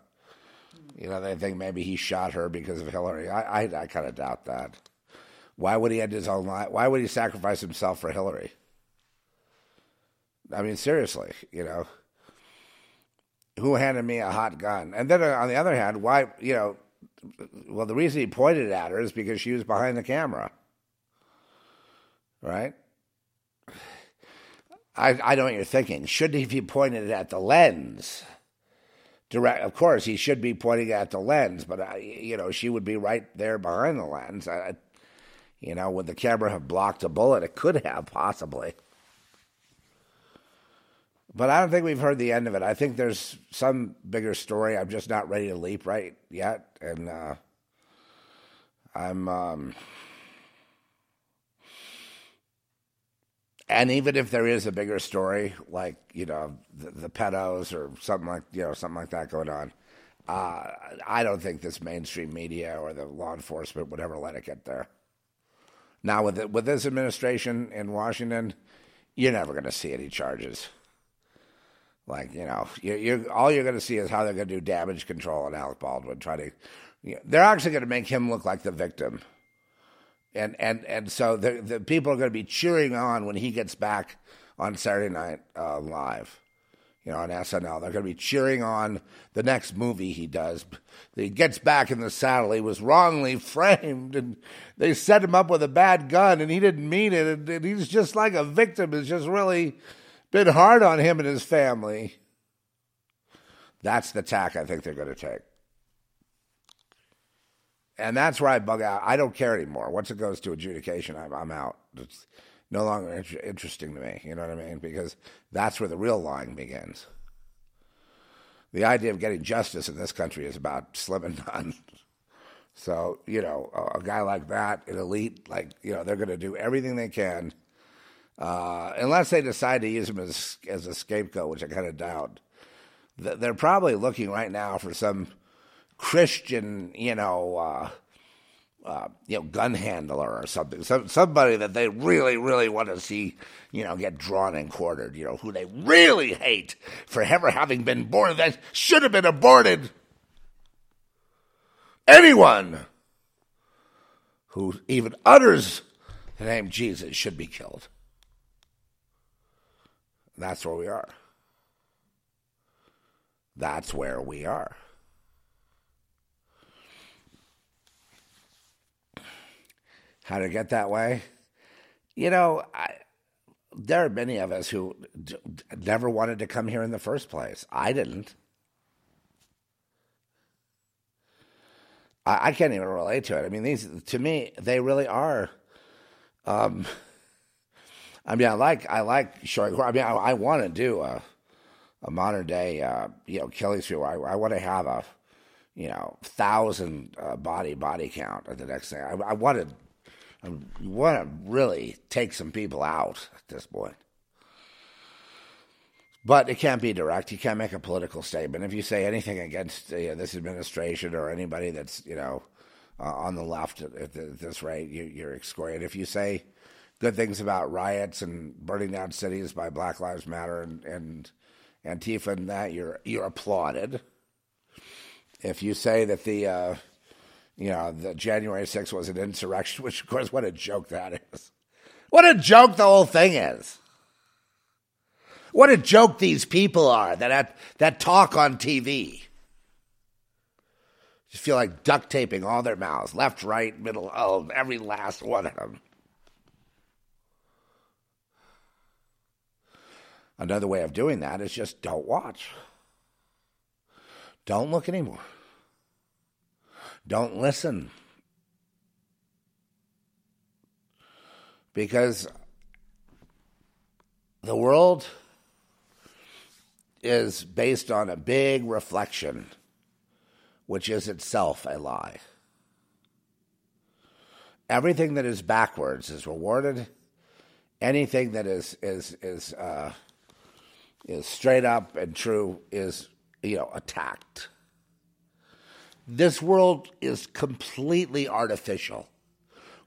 you know, they think maybe he shot her because of Hillary. I, I, I kind of doubt that. Why would he end his own life? Why would he sacrifice himself for Hillary? I mean, seriously, you know, who handed me a hot gun? And then uh, on the other hand, why, you know, well, the reason he pointed at her is because she was behind the camera, right? I, I know what you're thinking. Shouldn't he be pointed at the lens? direct. Of course, he should be pointing at the lens, but uh, you know, she would be right there behind the lens. I, you know, would the camera have blocked a bullet? It could have possibly, but I don't think we've heard the end of it. I think there's some bigger story. I'm just not ready to leap right yet, and uh, I'm. Um, and even if there is a bigger story, like you know the, the pedos or something like you know something like that going on, uh, I don't think this mainstream media or the law enforcement would ever let it get there. Now with with this administration in Washington, you're never going to see any charges. Like you know, you, you're all you're going to see is how they're going to do damage control on Alec Baldwin. Try to, you know, they're actually going to make him look like the victim and and and so the the people are going to be cheering on when he gets back on Saturday Night uh, Live, you know, on SNL. They're going to be cheering on the next movie he does. He gets back in the saddle. He was wrongly framed, and they set him up with a bad gun, and he didn't mean it. And, and he's just like a victim. It's just really been hard on him and his family. That's the tack I think they're going to take. And that's where I bug out. I don't care anymore. Once it goes to adjudication, I'm, I'm out. It's no longer inter- interesting to me. You know what I mean? Because that's where the real lying begins. The idea of getting justice in this country is about slim and none. So, you know, a, a guy like that, an elite, like, you know, they're going to do everything they can, uh, unless they decide to use him as, as a scapegoat, which I kind of doubt. They're probably looking right now for some Christian, you know, uh, uh, you know, gun handler or something, some, somebody that they really, really want to see, you know, get drawn and quartered, you know, who they really hate for ever having been born that should have been aborted. Anyone who even utters the name Jesus should be killed. That's where we are. That's where we are. How to get that way. You know, I, there are many of us who d- never wanted to come here in the first place. I didn't. I, I can't even relate to it. I mean, these to me, they really are. Um, I mean, I like I like showing. I mean, I, I want to do a, a modern day, uh, you know, killing spree. I, I want to have a, you know, thousand uh, body body count at the next thing. I, I want to, I want to really take some people out at this point. But it can't be direct. You can't make a political statement. If you say anything against uh, this administration or anybody that's you know uh, on the left at, this rate, you, you're excoriated. If you say good things about riots and burning down cities by Black Lives Matter and, and Antifa and that, you're you're applauded. If you say that the uh, you know the January 6th was an insurrection, which of course what a joke that is. What a joke the whole thing is. What a joke these people are that that talk on TV. Just feel like duct taping all their mouths, left, right, middle, oh, every last one of them. Another way of doing that is just don't watch. Don't look anymore. Don't listen. Because the world is based on a big reflection, which is itself a lie. Everything that is backwards is rewarded. Anything that is is is uh, is straight up and true is you know attacked. This world is completely artificial,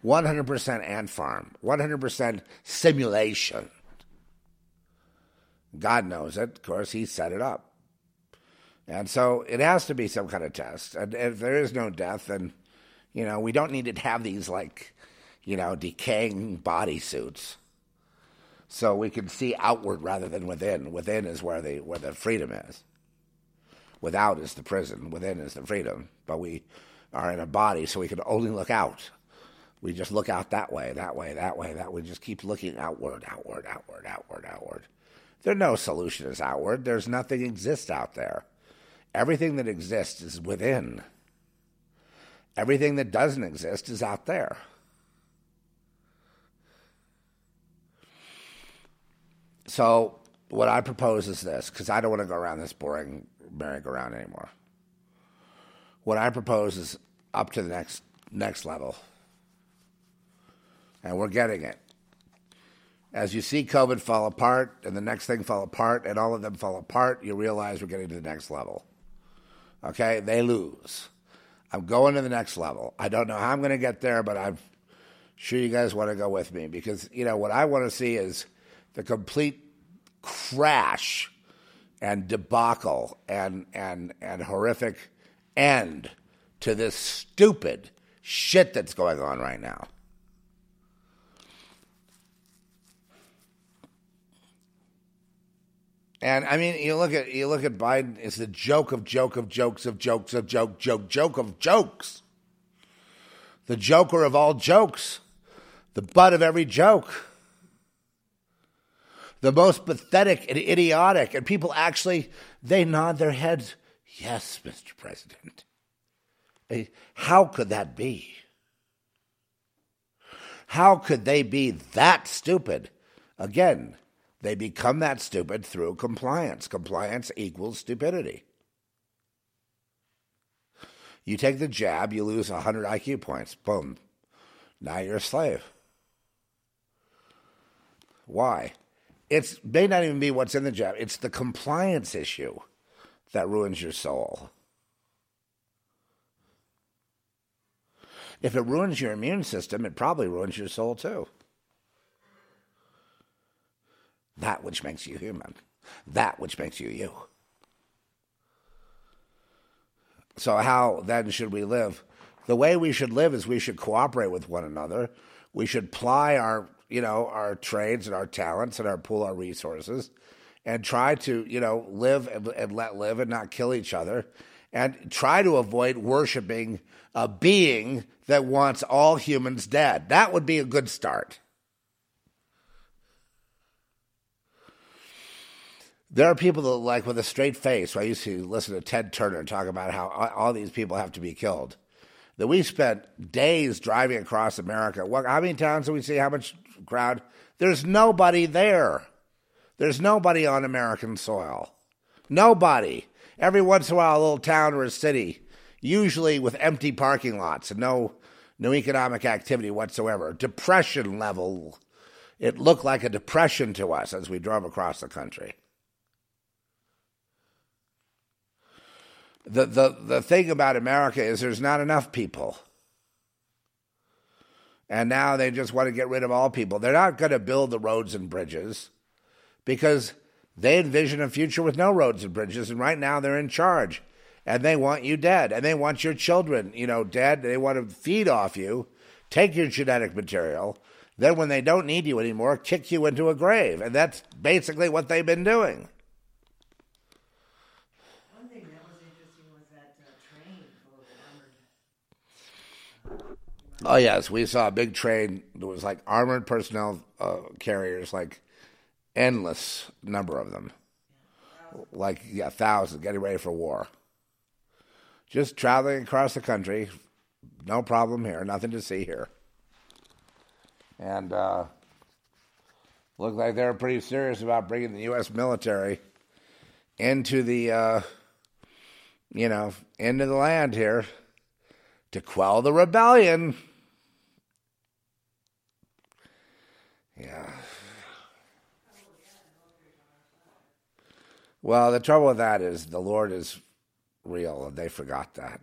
one hundred percent ant farm, one hundred percent simulation. God knows it. Of course, He set it up. And so it has to be some kind of test. And if there is no death, then, you know, we don't need to have these, like, you know, decaying body suits. So we can see outward rather than within. Within is where the, where the freedom is. Without is the prison. Within is the freedom. But we are in a body, so we can only look out. We just look out that way, that way, that way, that way. We Just keep looking outward, outward, outward, outward, outward. There's no solution is outward. There's nothing exists out there. Everything that exists is within. Everything that doesn't exist is out there. So, what I propose is this, because I don't want to go around this boring merry-go-round anymore. What I propose is up to the next next level, and we're getting it as you see COVID fall apart and the next thing fall apart and all of them fall apart, you realize we're getting to the next level. Okay? They lose. I'm going to the next level. I don't know how I'm going to get there, but I'm sure you guys want to go with me because, you know, what I want to see is the complete crash and debacle and, and, and horrific end to this stupid shit that's going on right now. And I mean, you look at you look at Biden. It's the joke of joke of jokes of jokes of joke joke joke of jokes. The joker of all jokes, the butt of every joke, the most pathetic and idiotic, and people actually they nod their heads. Yes, Mr. President. How could that be? How could they be that stupid? Again, they become that stupid through compliance. Compliance equals stupidity. You take the jab, you lose 100 IQ points. Boom. Now you're a slave. Why? It may not even be what's in the job. it's the compliance issue that ruins your soul. If it ruins your immune system, it probably ruins your soul too that which makes you human, that which makes you you. So, how then should we live? The way we should live is we should cooperate with one another. We should ply our, you know, our trades and our talents and our pool our resources, and try to, you know, live and, and let live and not kill each other, and try to avoid worshiping a being that wants all humans dead. That would be a good start. There are people that like with a straight face. I used to listen to Ted Turner talk about how all these people have to be killed. that we spent days driving across America. What, how many towns do we see? How much crowd? There's nobody there. There's nobody on American soil. Nobody. Every once in a while, a little town or a city, usually with empty parking lots and no, no economic activity whatsoever. Depression level. It looked like a depression to us as we drove across the country. The, the, the thing about America is there's not enough people. And now they just want to get rid of all people. They're not going to build the roads and bridges because they envision a future with no roads and bridges. And right now they're in charge and they want you dead and they want your children, you know, dead. They want to feed off you, take your genetic material. Then, when they don't need you anymore, kick you into a grave. And that's basically what they've been doing. One thing that was interesting was that uh, train full of armored. Oh yes, we saw a big train. There was like armored personnel uh, carriers, like endless number of them, like yeah, thousands, getting ready for war. Just traveling across the country, no problem here, nothing to see here, and uh, looked like they were pretty serious about bringing the U.S. military into the, uh, you know, into the land here to quell the rebellion. Yeah. Well, the trouble with that is the Lord is real, and they forgot that.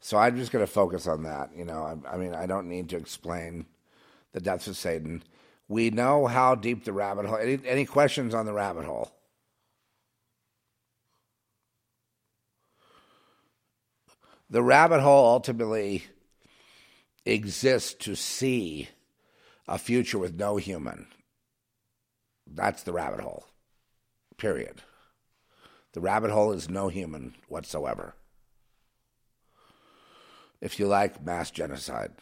So I'm just going to focus on that. You know, I, I mean, I don't need to explain the depths of Satan. We know how deep the rabbit hole. Any, any questions on the rabbit hole? The rabbit hole ultimately exists to see a future with no human. That's the rabbit hole. Period. The rabbit hole is no human whatsoever. If you like mass genocide,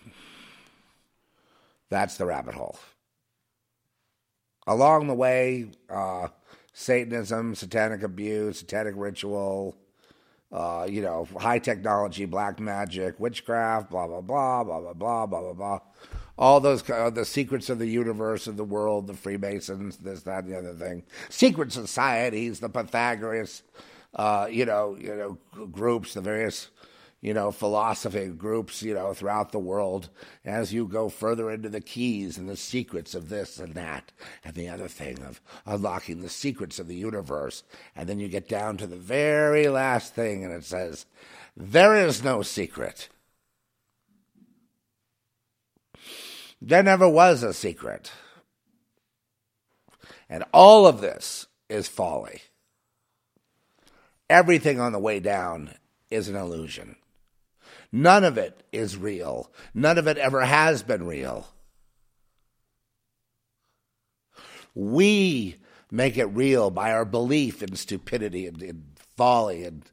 that's the rabbit hole. Along the way, uh, Satanism, satanic abuse, satanic ritual, uh, you know, high technology, black magic, witchcraft, blah blah blah, blah blah blah, blah blah blah. All those uh, the secrets of the universe, of the world, the Freemasons, this, that, and the other thing. Secret societies, the Pythagoras, uh, you know, you know, groups, the various you know, philosophy groups, you know, throughout the world as you go further into the keys and the secrets of this and that and the other thing of unlocking the secrets of the universe. And then you get down to the very last thing and it says, there is no secret. There never was a secret. And all of this is folly. Everything on the way down is an illusion. None of it is real. None of it ever has been real. We make it real by our belief in stupidity and, and folly and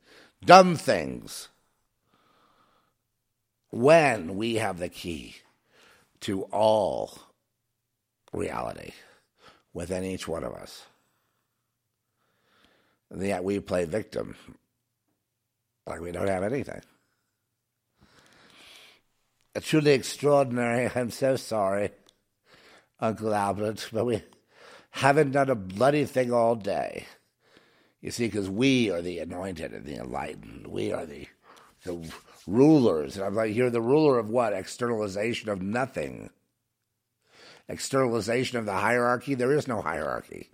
dumb things. When we have the key to all reality within each one of us. And yet we play victim like we don't have anything. It's truly extraordinary. I'm so sorry, Uncle Albert, but we haven't done a bloody thing all day. You see, because we are the anointed and the enlightened. We are the, the rulers. And I'm like, you're the ruler of what? Externalization of nothing. Externalization of the hierarchy. There is no hierarchy.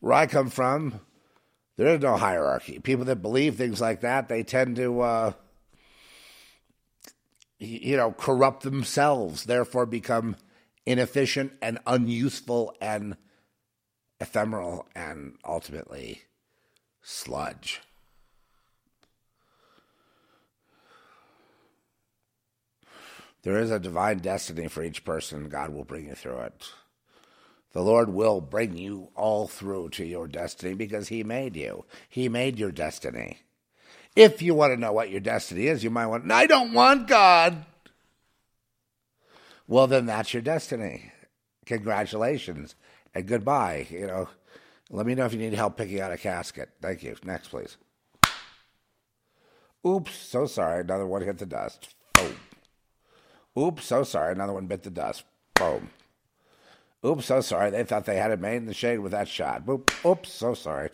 Where I come from, there is no hierarchy. People that believe things like that, they tend to. Uh, you know, corrupt themselves, therefore become inefficient and unuseful and ephemeral and ultimately sludge. There is a divine destiny for each person. God will bring you through it. The Lord will bring you all through to your destiny because He made you. He made your destiny. If you want to know what your destiny is, you might want, I don't want God. Well, then that's your destiny. Congratulations and goodbye. You know, let me know if you need help picking out a casket. Thank you. Next, please. Oops, so sorry. Another one hit the dust. Oops, so sorry. Another one bit the dust. Boom. Oops, so sorry. They thought they had it made in the shade with that shot. Boop. Oops, so sorry.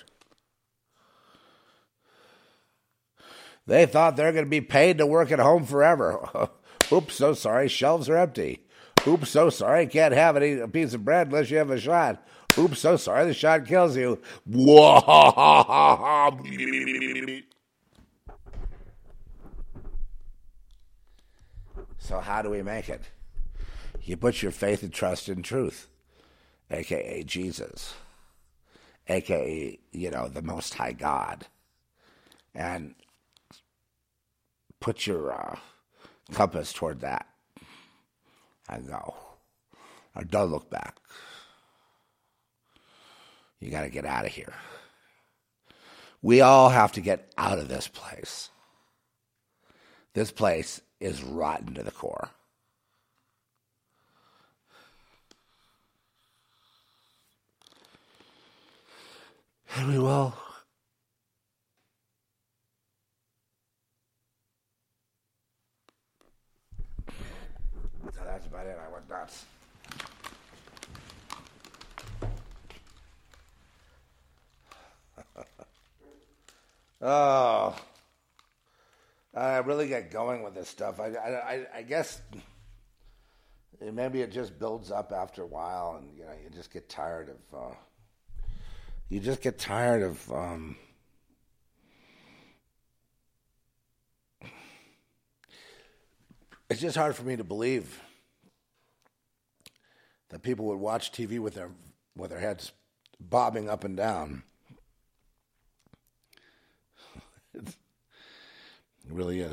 They thought they're going to be paid to work at home forever. Oops, so sorry. Shelves are empty. Oops, so sorry. Can't have any, a piece of bread unless you have a shot. Oops, so sorry. The shot kills you. So, how do we make it? You put your faith and trust in truth, aka Jesus, aka, you know, the Most High God. And put your uh, compass toward that and go. Or don't look back. You got to get out of here. We all have to get out of this place. This place is rotten to the core. And we will. So that's about it. I went nuts. oh. I really get going with this stuff. I, I, I guess maybe it just builds up after a while, and you know, you just get tired of. Uh, you just get tired of. Um, it's just hard for me to believe that people would watch TV with their with their heads bobbing up and down. Really is.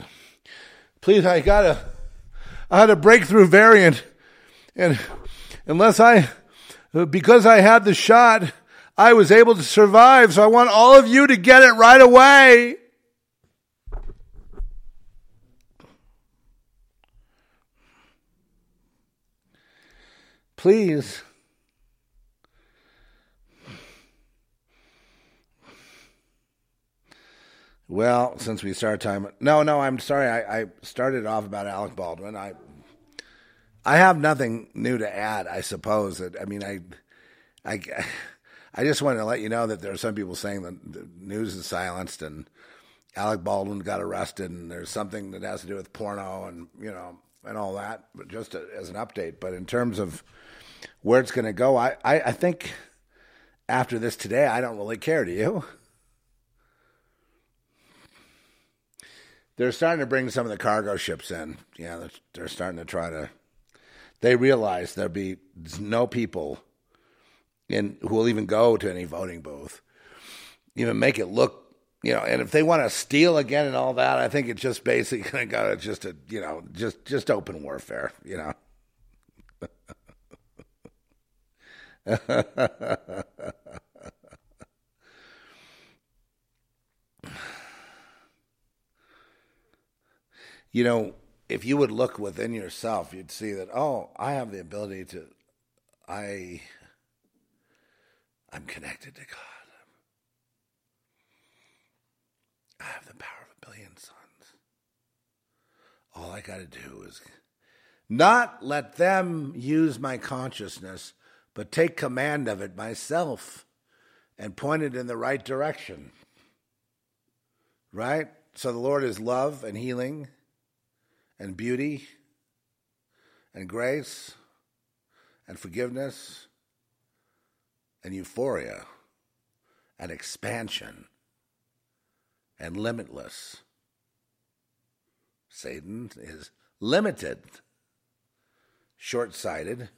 Please, I got a, I had a breakthrough variant, and unless I, because I had the shot, I was able to survive. So I want all of you to get it right away. Please. Well, since we started talking, no, no, I'm sorry. I, I started off about Alec Baldwin. I, I have nothing new to add. I suppose. that I mean, I, I, I just wanted to let you know that there are some people saying that the news is silenced and Alec Baldwin got arrested and there's something that has to do with porno and you know and all that. But just a, as an update. But in terms of where it's going to go, I, I, I think after this today, I don't really care. Do you? They're starting to bring some of the cargo ships in. Yeah, they're, they're starting to try to. They realize there'll be no people in who will even go to any voting booth, even make it look, you know. And if they want to steal again and all that, I think it's just basically got to just a, you know, just just open warfare, you know. you know, if you would look within yourself, you'd see that, oh, I have the ability to, I, I'm connected to God. I have the power of a billion suns. All I got to do is not let them use my consciousness, but take command of it myself and point it in the right direction. Right? So the Lord is love and healing and beauty and grace and forgiveness and euphoria and expansion and limitless. Satan is limited, short sighted,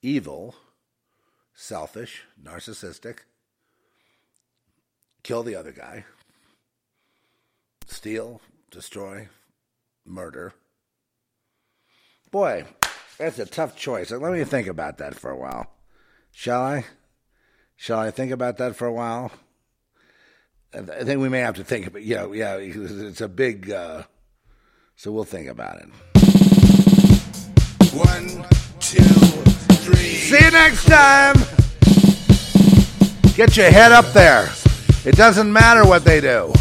evil, selfish, narcissistic, kill the other guy, steal, destroy, murder. Boy, that's a tough choice. Let me think about that for a while. Shall I? Shall I think about that for a while? I think we may have to think about. Yeah, yeah. It's a big. Uh, so we'll think about it. One, two, three. See you next time. Get your head up there. It doesn't matter what they do.